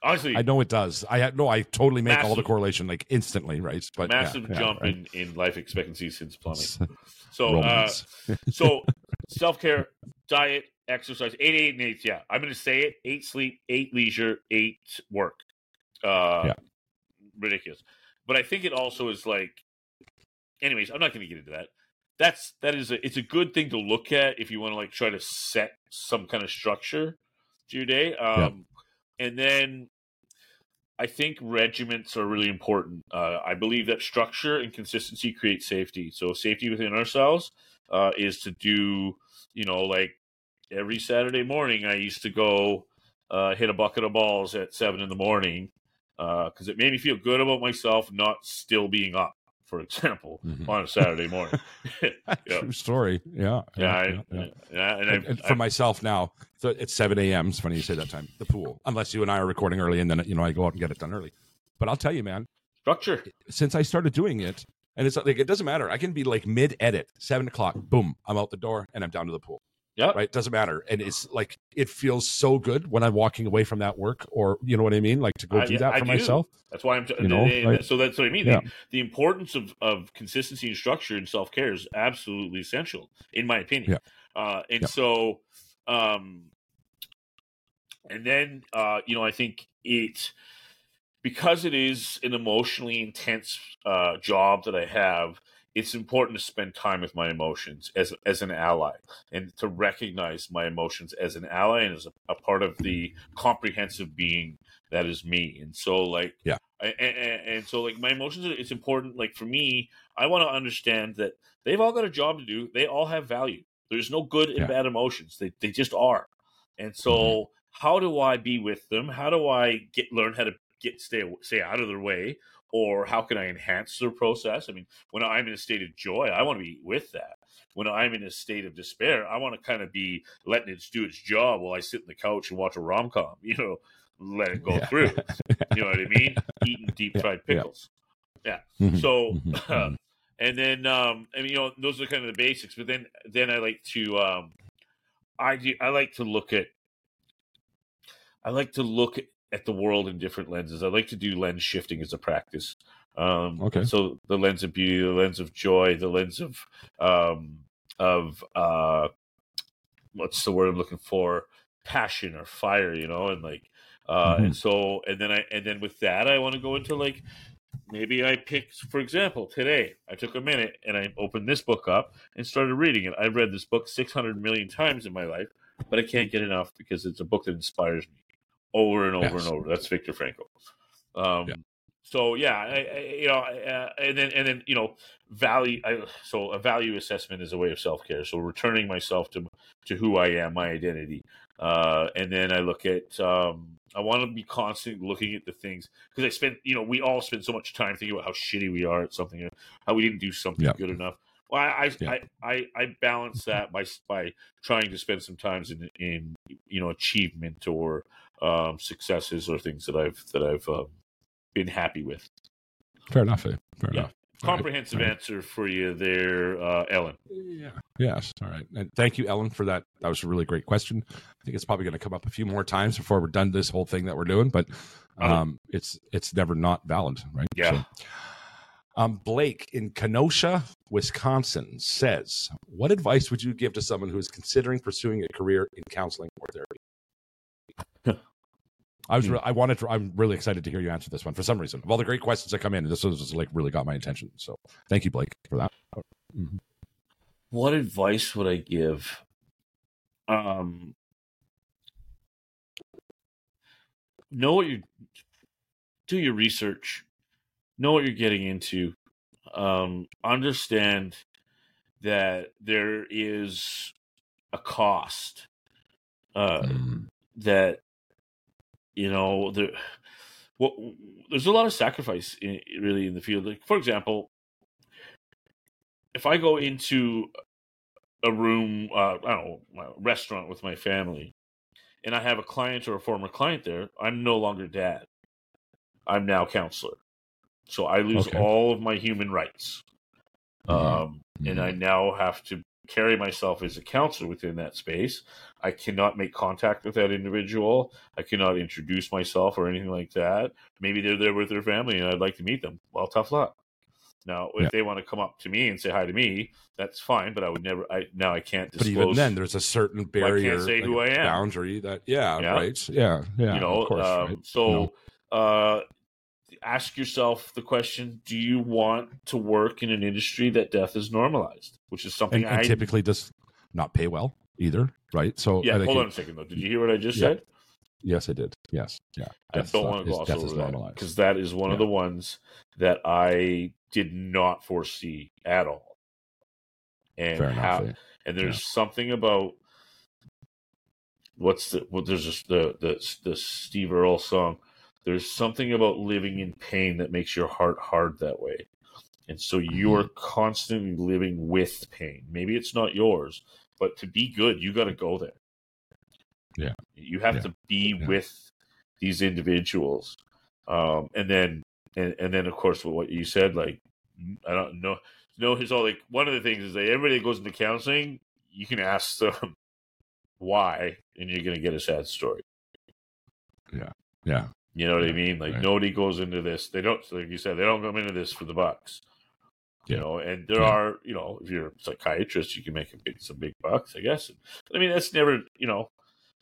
Speaker 3: honestly,
Speaker 2: I know it does. I no, I totally make all the correlation like instantly, right? But
Speaker 3: massive
Speaker 2: yeah,
Speaker 3: jump
Speaker 2: right.
Speaker 3: in in life expectancy since plumbing. (laughs) So, uh, so self care, diet, exercise, eight, eight, and eight. Yeah, I'm going to say it: eight sleep, eight leisure, eight work. Uh,
Speaker 2: Yeah.
Speaker 3: ridiculous. But I think it also is like, anyways, I'm not going to get into that. That's that is a it's a good thing to look at if you want to like try to set some kind of structure to your day. Um, and then I think regiments are really important. Uh, I believe that structure and consistency create safety. So safety within ourselves uh, is to do, you know, like every Saturday morning, I used to go uh, hit a bucket of balls at seven in the morning because it made me feel good about myself not still being up, for example,
Speaker 2: Mhm.
Speaker 3: on a Saturday morning. (laughs) (laughs) yeah.
Speaker 2: True story. Yeah.
Speaker 3: Yeah, I,
Speaker 2: yeah, yeah.
Speaker 3: yeah, and,
Speaker 2: And,
Speaker 3: I,
Speaker 2: for myself now, so it's 7 a.m. It's funny you say that time, the pool, unless you and I are recording early and then, you know, I go out and get it done early. But I'll tell you, man,
Speaker 3: structure.
Speaker 2: since I started doing it, and it's like, it doesn't matter. I can be like mid edit, seven o'clock, boom, I'm out the door and I'm down to the pool.
Speaker 3: Yep.
Speaker 2: Right. Doesn't matter. And it's like, it feels so good when I'm walking away from that work or, you know what I mean? Like to go
Speaker 3: I-
Speaker 2: do that
Speaker 3: I
Speaker 2: for
Speaker 3: do.
Speaker 2: myself.
Speaker 3: That's why I'm. T-
Speaker 2: You know, like-
Speaker 3: so that's what I mean.
Speaker 2: Yeah.
Speaker 3: The, the importance of, of consistency and structure and self care is absolutely essential, in my opinion. Uh, and
Speaker 2: Yeah.
Speaker 3: so, um, and then uh, you know, I think it because it is an emotionally intense uh, job that I have, it's important to spend time with my emotions as as an ally and to recognize my emotions as an ally and as a, a part of the comprehensive being that is me. And so, like,
Speaker 2: Yeah.
Speaker 3: I, and, and so like my emotions, it's important. Like for me, I want to understand that they've all got a job to do. They all have value. There's no good and
Speaker 2: Yeah.
Speaker 3: bad emotions. They they just are. And so,
Speaker 2: Mhm.
Speaker 3: how do I be with them? How do I get learn how to get stay stay out of their way? Or how can I enhance their process? I mean, when I'm in a state of joy, I want to be with that. When I'm in a state of despair, I want to kind of be letting it do its job while I sit in the couch and watch a rom com. (laughs) You know, let it go
Speaker 2: Yeah.
Speaker 3: through. You know what I mean? (laughs) Eating deep fried
Speaker 2: yeah.
Speaker 3: pickles.
Speaker 2: Mhm,
Speaker 3: So,
Speaker 2: mhm. (laughs)
Speaker 3: and then, um, I mean, you know, those are kind of the basics. But then, then I like to, um, I do, I like to look at, I like to look at the world in different lenses. I like to do lens shifting as a practice. Um,
Speaker 2: Okay.
Speaker 3: So the lens of beauty, the lens of joy, the lens of, um, of, uh, what's the word I'm looking for? Passion or fire, you know, and like, uh,
Speaker 2: Mhm.
Speaker 3: and so, and then I, and then with that, I want to go into like, maybe I picked, for example, today I took a minute and I opened this book up and started reading it. I've read this book 600 million times in my life, but I can't get enough because it's a book that inspires me over and over
Speaker 2: Yes.
Speaker 3: and over. That's Viktor Frankl. Um,
Speaker 2: Yeah.
Speaker 3: So yeah, I, I, you know, uh, and then and then you know, value. I, so a value assessment is a way of self care. So returning myself to to who I am, my identity, uh, and then I look at. Um, I want to be constantly looking at the things because I spend, you know, we all spend so much time thinking about how shitty we are at something, how we didn't do something
Speaker 2: Yeah.
Speaker 3: good enough. Well, I I,
Speaker 2: Yeah.
Speaker 3: I I I balance (laughs) that by by trying to spend some times in in you know achievement or um, successes or things that I've that I've um, been happy with.
Speaker 2: Fair enough. Fair
Speaker 3: Yeah.
Speaker 2: enough.
Speaker 3: Comprehensive
Speaker 2: right.
Speaker 3: answer for you there, uh, Ellen.
Speaker 2: Yeah. Yes. All right. And thank you, Ellen, for that. That was a really great question. I think it's probably going to come up a few more times before we're done this whole thing that we're doing, but
Speaker 3: Uh-huh.
Speaker 2: um, it's it's never not valid, right?
Speaker 3: Yeah.
Speaker 2: So, um, Blake in Kenosha, Wisconsin says, "What advice would you give to someone who is considering pursuing a career in counseling or therapy?" I was.
Speaker 3: Hmm.
Speaker 2: Re- I wanted to. I'm really excited to hear you answer this one for some reason. Of all the great questions that come in, this was like really got my attention. So thank you, Blake, for that. Mhm.
Speaker 3: What advice would I give? Um, know what you do your research. Know what you're getting into. Um, understand that there is a cost. Uh,
Speaker 2: Mm.
Speaker 3: that you know there well, there's a lot of sacrifice in, really in the field. Like for example if i go into a room uh, i don't know a restaurant with my family and i have a client or a former client there i'm no longer dad. I'm now counselor. So i lose
Speaker 2: Okay.
Speaker 3: all of my human rights.
Speaker 2: Mhm.
Speaker 3: um, and I now have to carry myself as a counselor within that space. I cannot make contact with that individual. I cannot introduce myself or anything like that. Maybe they're there with their family and I'd like to meet them. Well, tough luck. Now, if
Speaker 2: Yeah.
Speaker 3: they want to come up to me and say hi to me, that's fine. But I would never. I now I can't
Speaker 2: But even then, there's a certain barrier,
Speaker 3: say
Speaker 2: like
Speaker 3: who I am.
Speaker 2: boundary that, yeah,
Speaker 3: Yeah.
Speaker 2: right, yeah, yeah,
Speaker 3: you know,
Speaker 2: of course,
Speaker 3: um,
Speaker 2: right?
Speaker 3: so uh, ask yourself the question: Do you want to work in an industry that death is normalized? Which is something
Speaker 2: and, and
Speaker 3: I
Speaker 2: typically does not pay well either, right? So,
Speaker 3: Yeah,
Speaker 2: I think
Speaker 3: hold
Speaker 2: it-
Speaker 3: on a second though. Did you hear what I just
Speaker 2: Yeah.
Speaker 3: said?
Speaker 2: yes, I did. Yes, yeah.
Speaker 3: I don't want to gloss
Speaker 2: death
Speaker 3: over that because that is one of the ones that I did not foresee at all. And
Speaker 2: Fair enough.
Speaker 3: how,
Speaker 2: eh?
Speaker 3: and there's something about what's the well, there's just the the the Steve Earle song. There's something about living in pain that makes your heart hard that way. And so you are constantly living with pain. Maybe it's not yours, but to be good, you got to go there.
Speaker 2: Yeah.
Speaker 3: You have
Speaker 2: Yeah.
Speaker 3: to be
Speaker 2: Yeah.
Speaker 3: with these individuals. Um, and then, and, and then of course, what you said, like, I don't know, no, it's all like, one of the things is that everybody that goes into counseling, you can ask them (laughs) why, and you're going to get a sad story.
Speaker 2: Yeah.
Speaker 3: Yeah, You know what I mean? Like
Speaker 2: right.
Speaker 3: nobody goes into this. They don't, like you said, they don't come into this for the bucks. You know, and there
Speaker 2: Yeah.
Speaker 3: are, you know, if you're a psychiatrist, you can make a big, some big bucks, I guess. I mean, that's never, you know,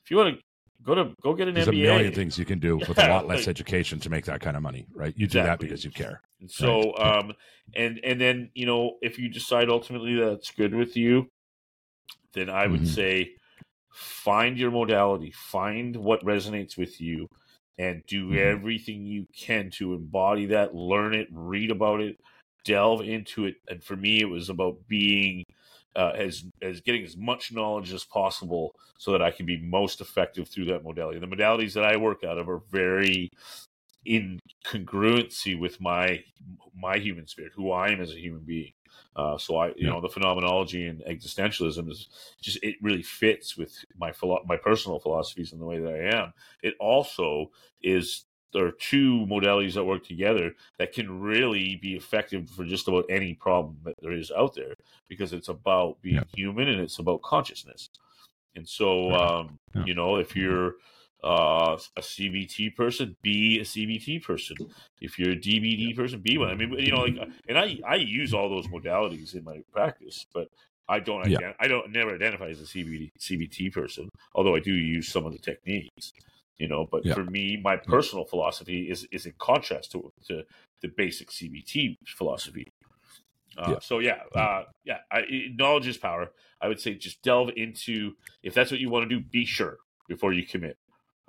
Speaker 3: if you want to, go to go get an
Speaker 7: There's
Speaker 3: MBA.
Speaker 7: a million things you can do (laughs) with a lot less
Speaker 3: like-
Speaker 7: education to make that kind of money, right? You do that because you care.
Speaker 3: And so, um, and and then you know, if you decide ultimately that's good with you, then I would
Speaker 7: Mhm.
Speaker 3: say find your modality, find what resonates with you, and do
Speaker 7: Mhm.
Speaker 3: everything you can to embody that, learn it, read about it, delve into it. And for me, it was about being uh, as as getting as much knowledge as possible so that I can be most effective through that modality. The modalities that I work out of are very in congruency with my my human spirit, who I am as a human being. Uh, so I, you
Speaker 7: Yeah.
Speaker 3: know, the phenomenology and existentialism is just it really fits with my philo- my personal philosophies and the way that I am. It also is there are two modalities that work together that can really be effective for just about any problem that there is out there because it's about being
Speaker 7: Yeah.
Speaker 3: human and it's about consciousness. And so,
Speaker 7: Yeah.
Speaker 3: um,
Speaker 7: Yeah.
Speaker 3: you know, if you're uh, a CBT person, be a CBT person. If you're a DBT person, be one. I mean, you know, like, and I I use all those modalities in my practice, but I don't
Speaker 7: Yeah.
Speaker 3: I don't never identify as a CBT CBT person, although I do use some of the techniques. You know, but
Speaker 7: Yeah.
Speaker 3: for me, my personal philosophy is is in contrast to to the basic CBT philosophy. Uh,
Speaker 7: Yeah.
Speaker 3: So yeah, uh, yeah. I, I- knowledge is power. I would say just delve into if that's what you want to do. Be sure before you commit.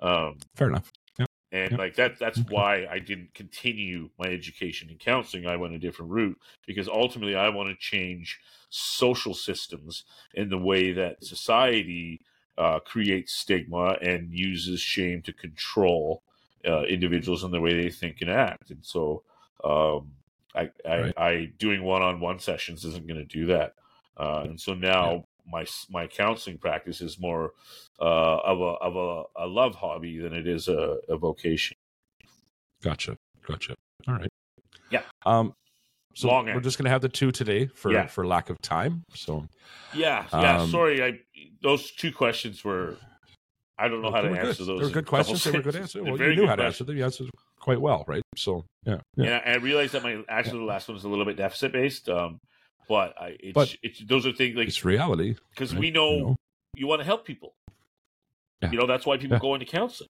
Speaker 3: Um,
Speaker 7: Fair enough.
Speaker 3: and
Speaker 7: Yeah.
Speaker 3: like that that's
Speaker 7: Okay.
Speaker 3: why i didn't continue my education in counseling i went a different route because ultimately i want to change social systems in the way that society uh, creates stigma and uses shame to control uh, individuals in the way they think and act and so um, I, I,
Speaker 7: Right.
Speaker 3: I doing one-on-one sessions isn't going to do that uh, and so now my my counseling practice is more uh, of a of a, a love hobby than it is a, a vocation.
Speaker 7: Gotcha. Gotcha. All right.
Speaker 3: Yeah.
Speaker 7: Um, so
Speaker 3: Long
Speaker 7: we're
Speaker 3: answer.
Speaker 7: just going to have the two today for
Speaker 3: Yeah.
Speaker 7: for lack of time. So
Speaker 3: Yeah, yeah.
Speaker 7: Um,
Speaker 3: sorry, I those two questions were. I don't know how to answer
Speaker 7: good.
Speaker 3: those.
Speaker 7: They were good questions. They were good answers. Well, you knew how to answer them. You answered quite well, right? So yeah. yeah.
Speaker 3: And I, I realized that my actually the last one was a little bit deficit based. Um, but I it's,
Speaker 7: But-
Speaker 3: it's those are things like
Speaker 7: it's reality.
Speaker 3: because
Speaker 7: right?
Speaker 3: we know,
Speaker 7: You know?
Speaker 3: you want to help people.
Speaker 7: Yeah.
Speaker 3: You know that's why people
Speaker 7: Yeah.
Speaker 3: go into counseling.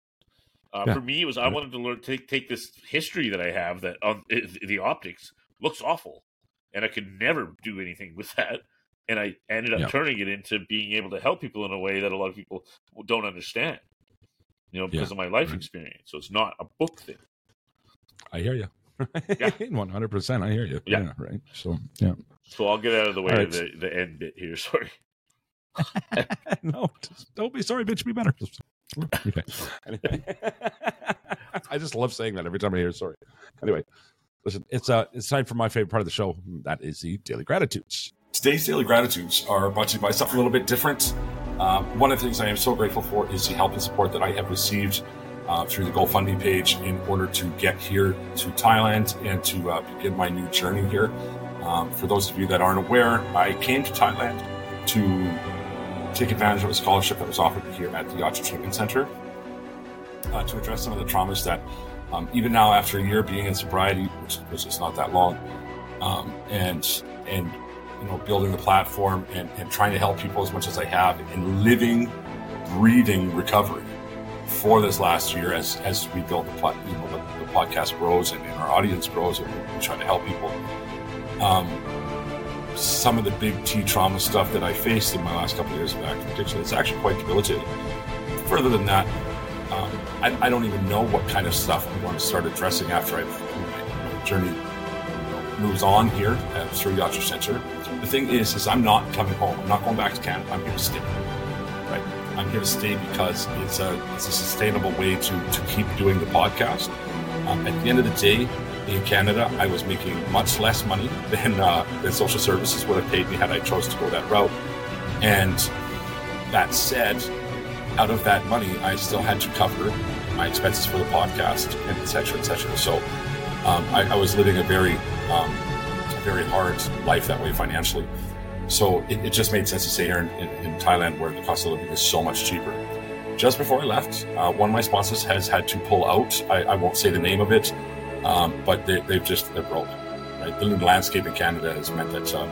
Speaker 3: Uh,
Speaker 7: Yeah.
Speaker 3: For me, it was I wanted to learn take take this history that I have that it, the optics looks awful, and I could never do anything (laughs) with that. And I ended up turning it into being able to help people in a way that a lot of people don't understand. You know, because of my life
Speaker 7: Right.
Speaker 3: experience. So it's not a book thing.
Speaker 7: I hear you.
Speaker 3: Yeah. (laughs)
Speaker 7: One hundred percent. I hear you.
Speaker 3: Yeah.
Speaker 7: Right. So yeah.
Speaker 3: So I'll get out of the way
Speaker 7: All
Speaker 3: of the, the end bit here. (laughs) Sorry. (laughs)
Speaker 7: no, don't be sorry, bitch. Be better. Okay. Anyway. I just love saying that every time I hear sorry. Anyway, listen, it's uh, it's time for my favorite part of the show. That is the daily gratitudes.
Speaker 4: Today's daily gratitudes are brought to you by something a little bit different. Uh, one of the things I am so grateful for is the help and support that I have received uh, through the GoFundMe page in order to get here to Thailand and to uh, begin my new journey here. Um, for those of you that aren't aware, I came to Thailand to take advantage of a scholarship that was offered here at the Yatra Treatment Center uh, to address some of the traumas that, um, even now after a year being in sobriety, which, is not that long, um, and and you know building the platform and, and trying to help people as much as I have in living, breathing recovery for this last year as as we built the plat, you know the, the podcast grows and, and our audience grows and we try to help people. Um, some of the big T trauma stuff that I faced in my last couple of years of active addiction, it's actually quite debilitating. Further than that, um, I, I don't even know what kind of stuff I'm going to start addressing after I've my journey moves on here at Sir Yatra Center. The thing is, is I'm not coming home. I'm not going back to Canada. I'm here to stay. I'm here to stay because it's a it's a sustainable way to to keep doing the podcast. Um, at the end of the day, in Canada, I was making much less money than uh, than social services would have paid me had I chose to go that route. And that said, out of that money, I still had to cover my expenses for the podcast, and et cetera, et cetera. So um, I, I was living a very, um, a very hard life that way financially. So it, it just made sense to stay here in, in, in Thailand, where the cost of living is so much cheaper. Just before I left, uh, one of my sponsors has had to pull out. I, I won't say the name of it, um, but they, they've just they're broke. Right, the landscape in Canada has meant that, um,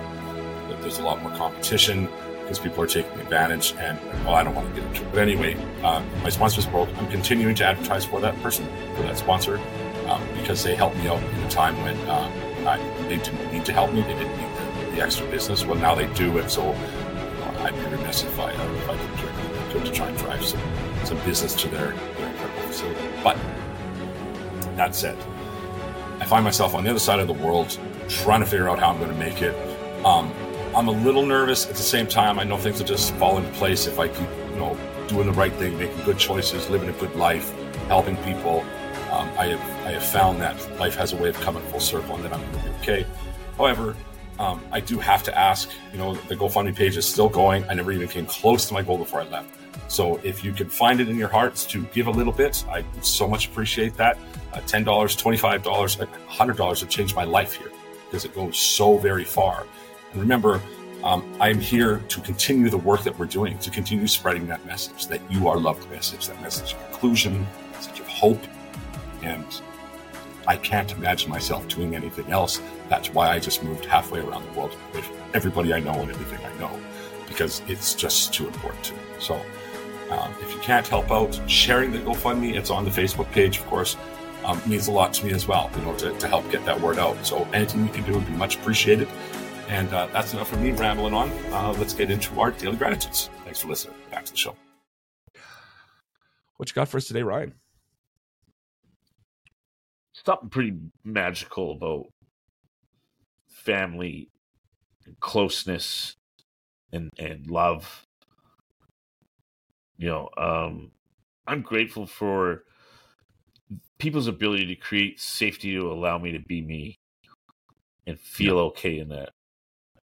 Speaker 4: that there's a lot more competition because people are taking advantage. And well, I don't want to get into it, but anyway, um, my sponsor's broke. I'm continuing to advertise for that person, for that sponsor, um, because they helped me out in a time when uh, I, they didn't need to help me. They didn't need the, extra business. Well, now they do, and so you know, I'd be remiss if I, uh, if I didn't anything to, to try and drive some some business to their, their incredible facility. But that said, I find myself on the other side of the world trying to figure out how I'm going to make it. Um, I'm a little nervous at the same time. I know things will just fall into place if I keep, you know, doing the right thing, making good choices, living a good life, helping people. Um, I have I have found that life has a way of coming full circle, and that I'm going to be okay. However, um, I do have to ask. You know, the GoFundMe page is still going. I never even came close to my goal before I left. So if you can find it in your hearts to give a little bit, I so much appreciate that. Uh, $10, $25, $100 have changed my life here because it goes so very far. And remember, um, I'm here to continue the work that we're doing, to continue spreading that message that you are loved message, that message of inclusion, message of hope. And I can't imagine myself doing anything else. That's why I just moved halfway around the world with everybody I know and everything I know, because it's just too important to me. So um, if you can't help out, sharing the GoFundMe, it's on the Facebook page, of course, um, means a lot to me as well, you know, to, to help get that word out. So anything you can do would be much appreciated. And uh, that's enough for me rambling on. Uh, let's get into our daily gratitudes. Thanks for listening. Back to the show.
Speaker 2: What you got for us today, Ryan?
Speaker 3: Something pretty magical about family, and closeness, and and love. You know, um, I'm grateful for people's ability to create safety to allow me to be me and feel okay in that.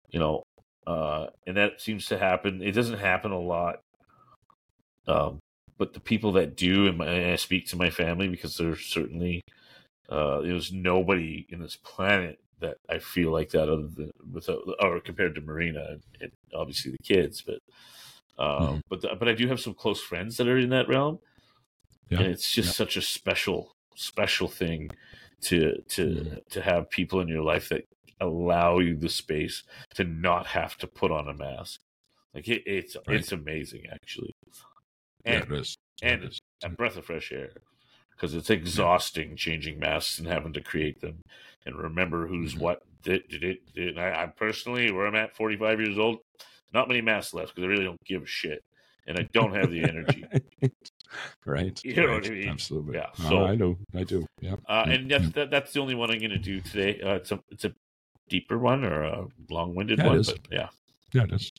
Speaker 3: You know, uh, and that seems to happen. It doesn't happen a lot, um, but the people that do, and, my, and I speak to my family because they're certainly uh, there's nobody in this planet that I feel like that other than without or compared to Marina and, and obviously the kids, but um,
Speaker 2: Mhm.
Speaker 3: but the, but I do have some close friends that are in that realm,
Speaker 2: Yeah.
Speaker 3: and it's just such a special special thing to to
Speaker 2: Mhm.
Speaker 3: to have people in your life that allow you the space to not have to put on a mask. Like it, it's
Speaker 2: Right.
Speaker 3: it's amazing actually,
Speaker 2: Yeah,
Speaker 3: and
Speaker 2: it is.
Speaker 3: and
Speaker 2: It is.
Speaker 3: a breath of fresh air because it's exhausting changing masks and having to create them and remember who's
Speaker 2: Mhm.
Speaker 3: what did did it did I, I personally where i'm at 45 years old not many masks left because i really don't give a shit and i don't have the energy (laughs)
Speaker 2: right.
Speaker 3: You know
Speaker 2: right.
Speaker 3: what I mean?
Speaker 2: Absolutely.
Speaker 3: Yeah, so-
Speaker 2: I know. I do. Yeah.
Speaker 3: uh, and that's that, that's the only one i'm going to do today uh, it's a it's a deeper one or a long-winded
Speaker 2: Yeah,
Speaker 3: one
Speaker 2: is.
Speaker 3: but yeah
Speaker 2: Yeah, it is.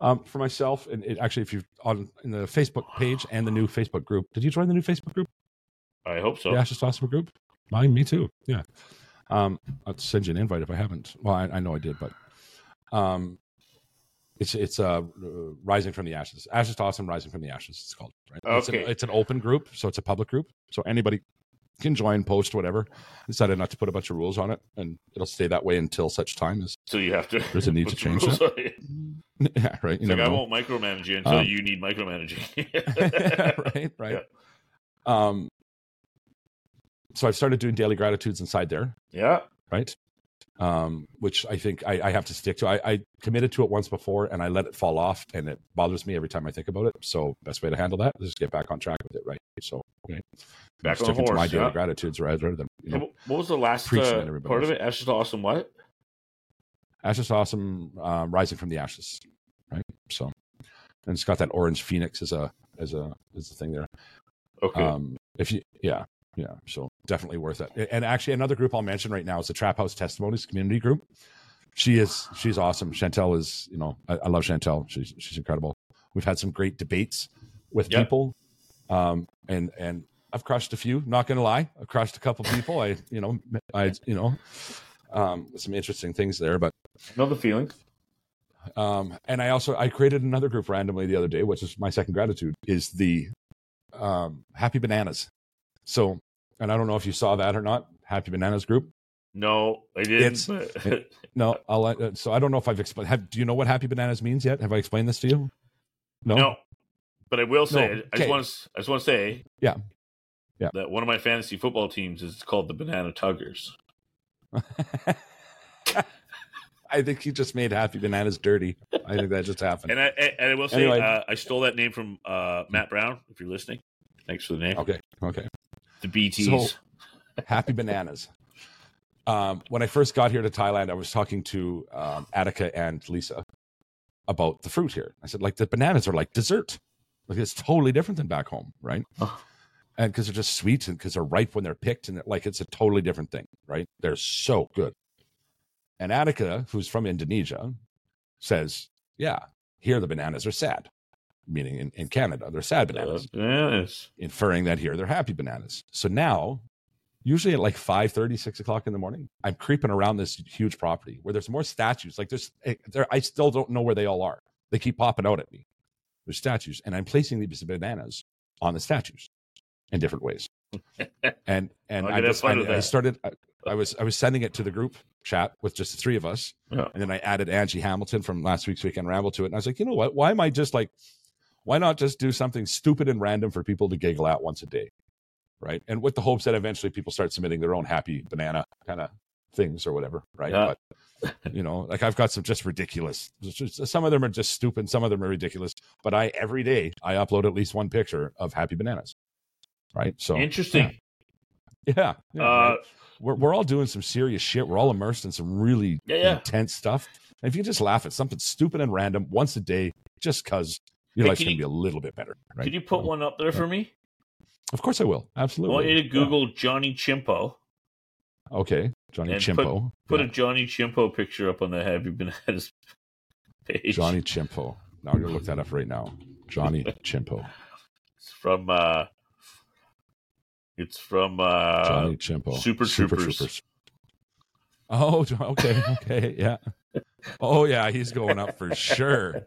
Speaker 2: Um, for myself, and it, actually, if you're on in the Facebook page and the new Facebook group, did you join the new Facebook group?
Speaker 3: i hope so
Speaker 2: The Ashes Awesome group? Mine, me too. Yeah. Um, I'll send you an invite if I haven't. Well, I, I know I did, but um, it's it's uh, rising from the ashes. Ashes to Awesome, rising from the ashes. It's called. Right. It's,
Speaker 3: Okay.
Speaker 2: an, it's an open group, so it's a public group, so anybody can join, post, whatever. Decided not to put a bunch of rules on it, and it'll stay that way until such time as
Speaker 3: so you have to (laughs)
Speaker 2: There's a need to change
Speaker 3: it. (laughs)
Speaker 2: yeah, right. You
Speaker 3: like i
Speaker 2: know.
Speaker 3: won't micromanage you until
Speaker 2: Um,
Speaker 3: you need micromanaging (laughs)
Speaker 2: right, right. Um, so I've started doing daily gratitudes inside there,
Speaker 3: yeah
Speaker 2: right? Um, which I think I, I have to stick to. I, I committed to it once before and I let it fall off, and it bothers me every time I think about it. So best way to handle that is just get back on track with it, right? So okay.
Speaker 3: Back the
Speaker 2: to my
Speaker 3: horse,
Speaker 2: daily
Speaker 3: yeah.
Speaker 2: gratitudes rather than you know,
Speaker 3: what was the last uh, part of it? Ashes to awesome. What?
Speaker 2: Ashes to Awesome, um, rising from the ashes, right? So, and it's got that orange phoenix as a as a as a thing there.
Speaker 3: Okay.
Speaker 2: Um, if you, yeah, yeah. So definitely worth it. And actually, another group I'll mention right now is the Trap House Testimonies community group. She is, she's awesome. Chantel is, you know, I, I love Chantel. She's, she's incredible. We've had some great debates with
Speaker 3: Yep.
Speaker 2: people. Um, and, and I've crushed a few, not going to lie. I've crushed a couple people. I, you know, I, you know, um, some interesting things there, but
Speaker 3: know the feeling.
Speaker 2: um, and I also I created another group randomly the other day, which is my second gratitude is the um, Happy Bananas. So, and I don't know if you saw that or not. Happy Bananas group.
Speaker 3: No, I didn't.
Speaker 2: No, I'll let, uh, so I don't know if I've explained. Have, do you know what Happy Bananas means yet? Have I explained this to you?
Speaker 3: no. No. But I will say,
Speaker 2: No,
Speaker 3: I just
Speaker 2: okay.
Speaker 3: want to, I just want to say,
Speaker 2: Yeah. Yeah.
Speaker 3: that one of my fantasy football teams is called the Banana Tuggers. (laughs)
Speaker 2: I think he just made Happy Bananas dirty. I think that just happened.
Speaker 3: And I and I will say
Speaker 2: Anyway.
Speaker 3: uh, I stole that name from uh, Matt Brown. If you're listening, thanks for the name.
Speaker 2: Okay, okay.
Speaker 3: The BTS.
Speaker 2: So- Happy (laughs) Bananas. Um, when I first got here to Thailand, I was talking to um, Attica and Lisa about the fruit here. I said, like, the bananas are like dessert. Like, it's totally different than back home, right?
Speaker 3: Oh.
Speaker 2: And because they're just sweet and because they're ripe when they're picked, and like, it's a totally different thing, right? They're so good. And Attica, who's from Indonesia, says, yeah, here the bananas are sad, meaning in, in Canada, they're sad bananas
Speaker 3: Uh, bananas.
Speaker 2: inferring that here they're happy bananas. So now, usually at like 5 30 6 o'clock in the morning, I'm creeping around this huge property where there's more statues. Like there's, eh, there, I still don't know where they all are. They keep popping out at me. There's statues, and I'm placing these bananas on the statues in different ways. (laughs) And and I just I started. I, I was I was sending it to the group chat with just the three of us,
Speaker 3: Yeah.
Speaker 2: and then I added Angie Hamilton from last week's Weekend Ramble to it. And I was like, you know what? Why am I just like, why not just do something stupid and random for people to giggle at once a day? Right. And with the hopes that eventually people start submitting their own happy banana kind of things or whatever. Right.
Speaker 3: Yeah.
Speaker 2: But, you know, like I've got some just ridiculous, just- some of them are just stupid. Some of them are ridiculous. But I, every day, I upload at least one picture of happy bananas. Right. So,
Speaker 3: Interesting.
Speaker 2: yeah. yeah,
Speaker 3: Uh,
Speaker 2: right? we're, we're all doing some serious shit. We're all immersed in some really
Speaker 3: Yeah, yeah.
Speaker 2: intense stuff. And if you just laugh at something stupid and random once a day, just because your
Speaker 3: Hey,
Speaker 2: life's to
Speaker 3: you-
Speaker 2: be a little bit better, right?
Speaker 3: Could you put one up there for me?
Speaker 2: Of course, I will.
Speaker 3: I
Speaker 2: Absolutely.
Speaker 3: want you to
Speaker 2: Yeah.
Speaker 3: Google Johnny Chimpo.
Speaker 2: Okay, Johnny
Speaker 3: And
Speaker 2: Chimpo.
Speaker 3: Put
Speaker 2: Yeah.
Speaker 3: a Johnny Chimpo picture up on the Happy Bananas page.
Speaker 2: Johnny Chimpo. Now I'm going to look that up right now. Johnny (laughs) Chimpo.
Speaker 3: It's from uh it's from uh
Speaker 2: Johnny Chimpo.
Speaker 3: Super Super Troopers.
Speaker 2: Oh, okay, (laughs) okay, yeah. Oh, yeah, he's going up for sure.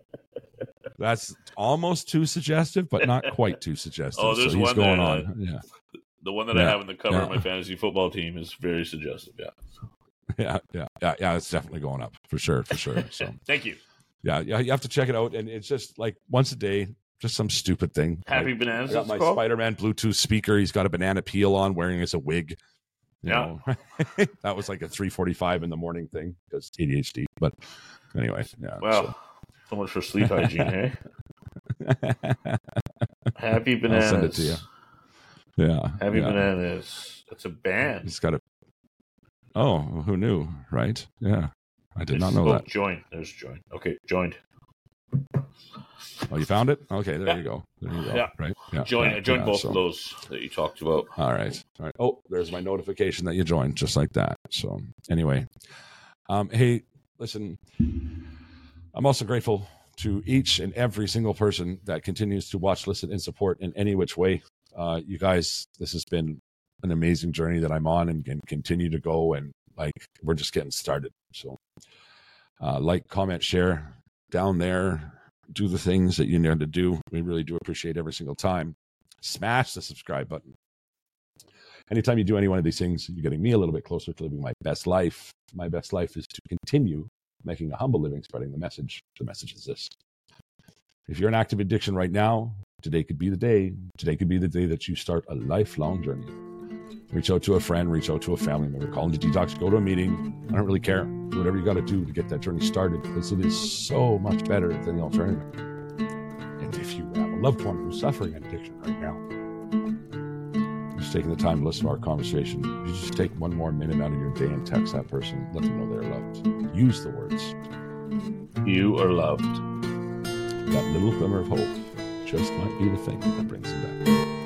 Speaker 2: That's almost too suggestive, but not quite too suggestive.
Speaker 3: Oh, there's
Speaker 2: so he's
Speaker 3: one
Speaker 2: going
Speaker 3: that, uh,
Speaker 2: on. Yeah,
Speaker 3: the one that I have in the cover of my fantasy football team is very suggestive. Yeah.
Speaker 2: yeah, yeah, yeah, yeah. It's definitely going up for sure, for sure. So (laughs)
Speaker 3: Thank you.
Speaker 2: yeah, yeah, you have to check it out, and it's just like once a day, just some stupid thing.
Speaker 3: Happy
Speaker 2: Like,
Speaker 3: Bananas.
Speaker 2: I got my
Speaker 3: called?
Speaker 2: Spider-Man Bluetooth speaker. He's got a banana peel on, wearing as a wig. You
Speaker 3: Yeah.
Speaker 2: know? (laughs) that was like a 3:45 in the morning thing because ADHD. But anyway, yeah.
Speaker 3: Well, so much for sleep hygiene, hey? Eh?
Speaker 2: so- (laughs)
Speaker 3: Happy
Speaker 2: I'll
Speaker 3: Bananas.
Speaker 2: send it to you. yeah.
Speaker 3: Happy
Speaker 2: yeah.
Speaker 3: Bananas. It's a band.
Speaker 2: He's got a. Oh, who knew? Right? Yeah, I did not know
Speaker 3: oh,
Speaker 2: that.
Speaker 3: Join. There's join. Okay, joined.
Speaker 2: Oh, you found it? Okay, there you go. There you go.
Speaker 3: Yeah.
Speaker 2: Right? Yeah.
Speaker 3: Join.
Speaker 2: yeah, yeah,
Speaker 3: both
Speaker 2: so-
Speaker 3: of those that you talked about.
Speaker 2: All right. All right. Oh, there's my notification that you joined, just like that. So, anyway, um, hey, listen, I'm also grateful to each and every single person that continues to watch, listen, and support in any which way. Uh, you guys, this has been an amazing journey that I'm on and can continue to go. And like, we're just getting started. So, uh, like, comment, share down there. Do the things that you need to do. We really do appreciate every single time. Smash the subscribe button anytime you do any one of these things, you're getting me a little bit closer to living my best life. My best life is to continue making a humble living, spreading the message. The message is this. If you're in active addiction right now, today could be the day. Today could be the day that you start a lifelong journey. Reach out to a friend, reach out to a family member, call into detox, go to a meeting. I don't really care. Do whatever you got to do to get that journey started because it is so much better than the alternative. And if you have a loved one who's suffering an addiction right now, just taking the time to listen to our conversation. You just take one more minute out of your day and text that person, let them know they're loved. Use the words.
Speaker 3: You are loved.
Speaker 2: That little glimmer of hope just might be the thing that brings them back.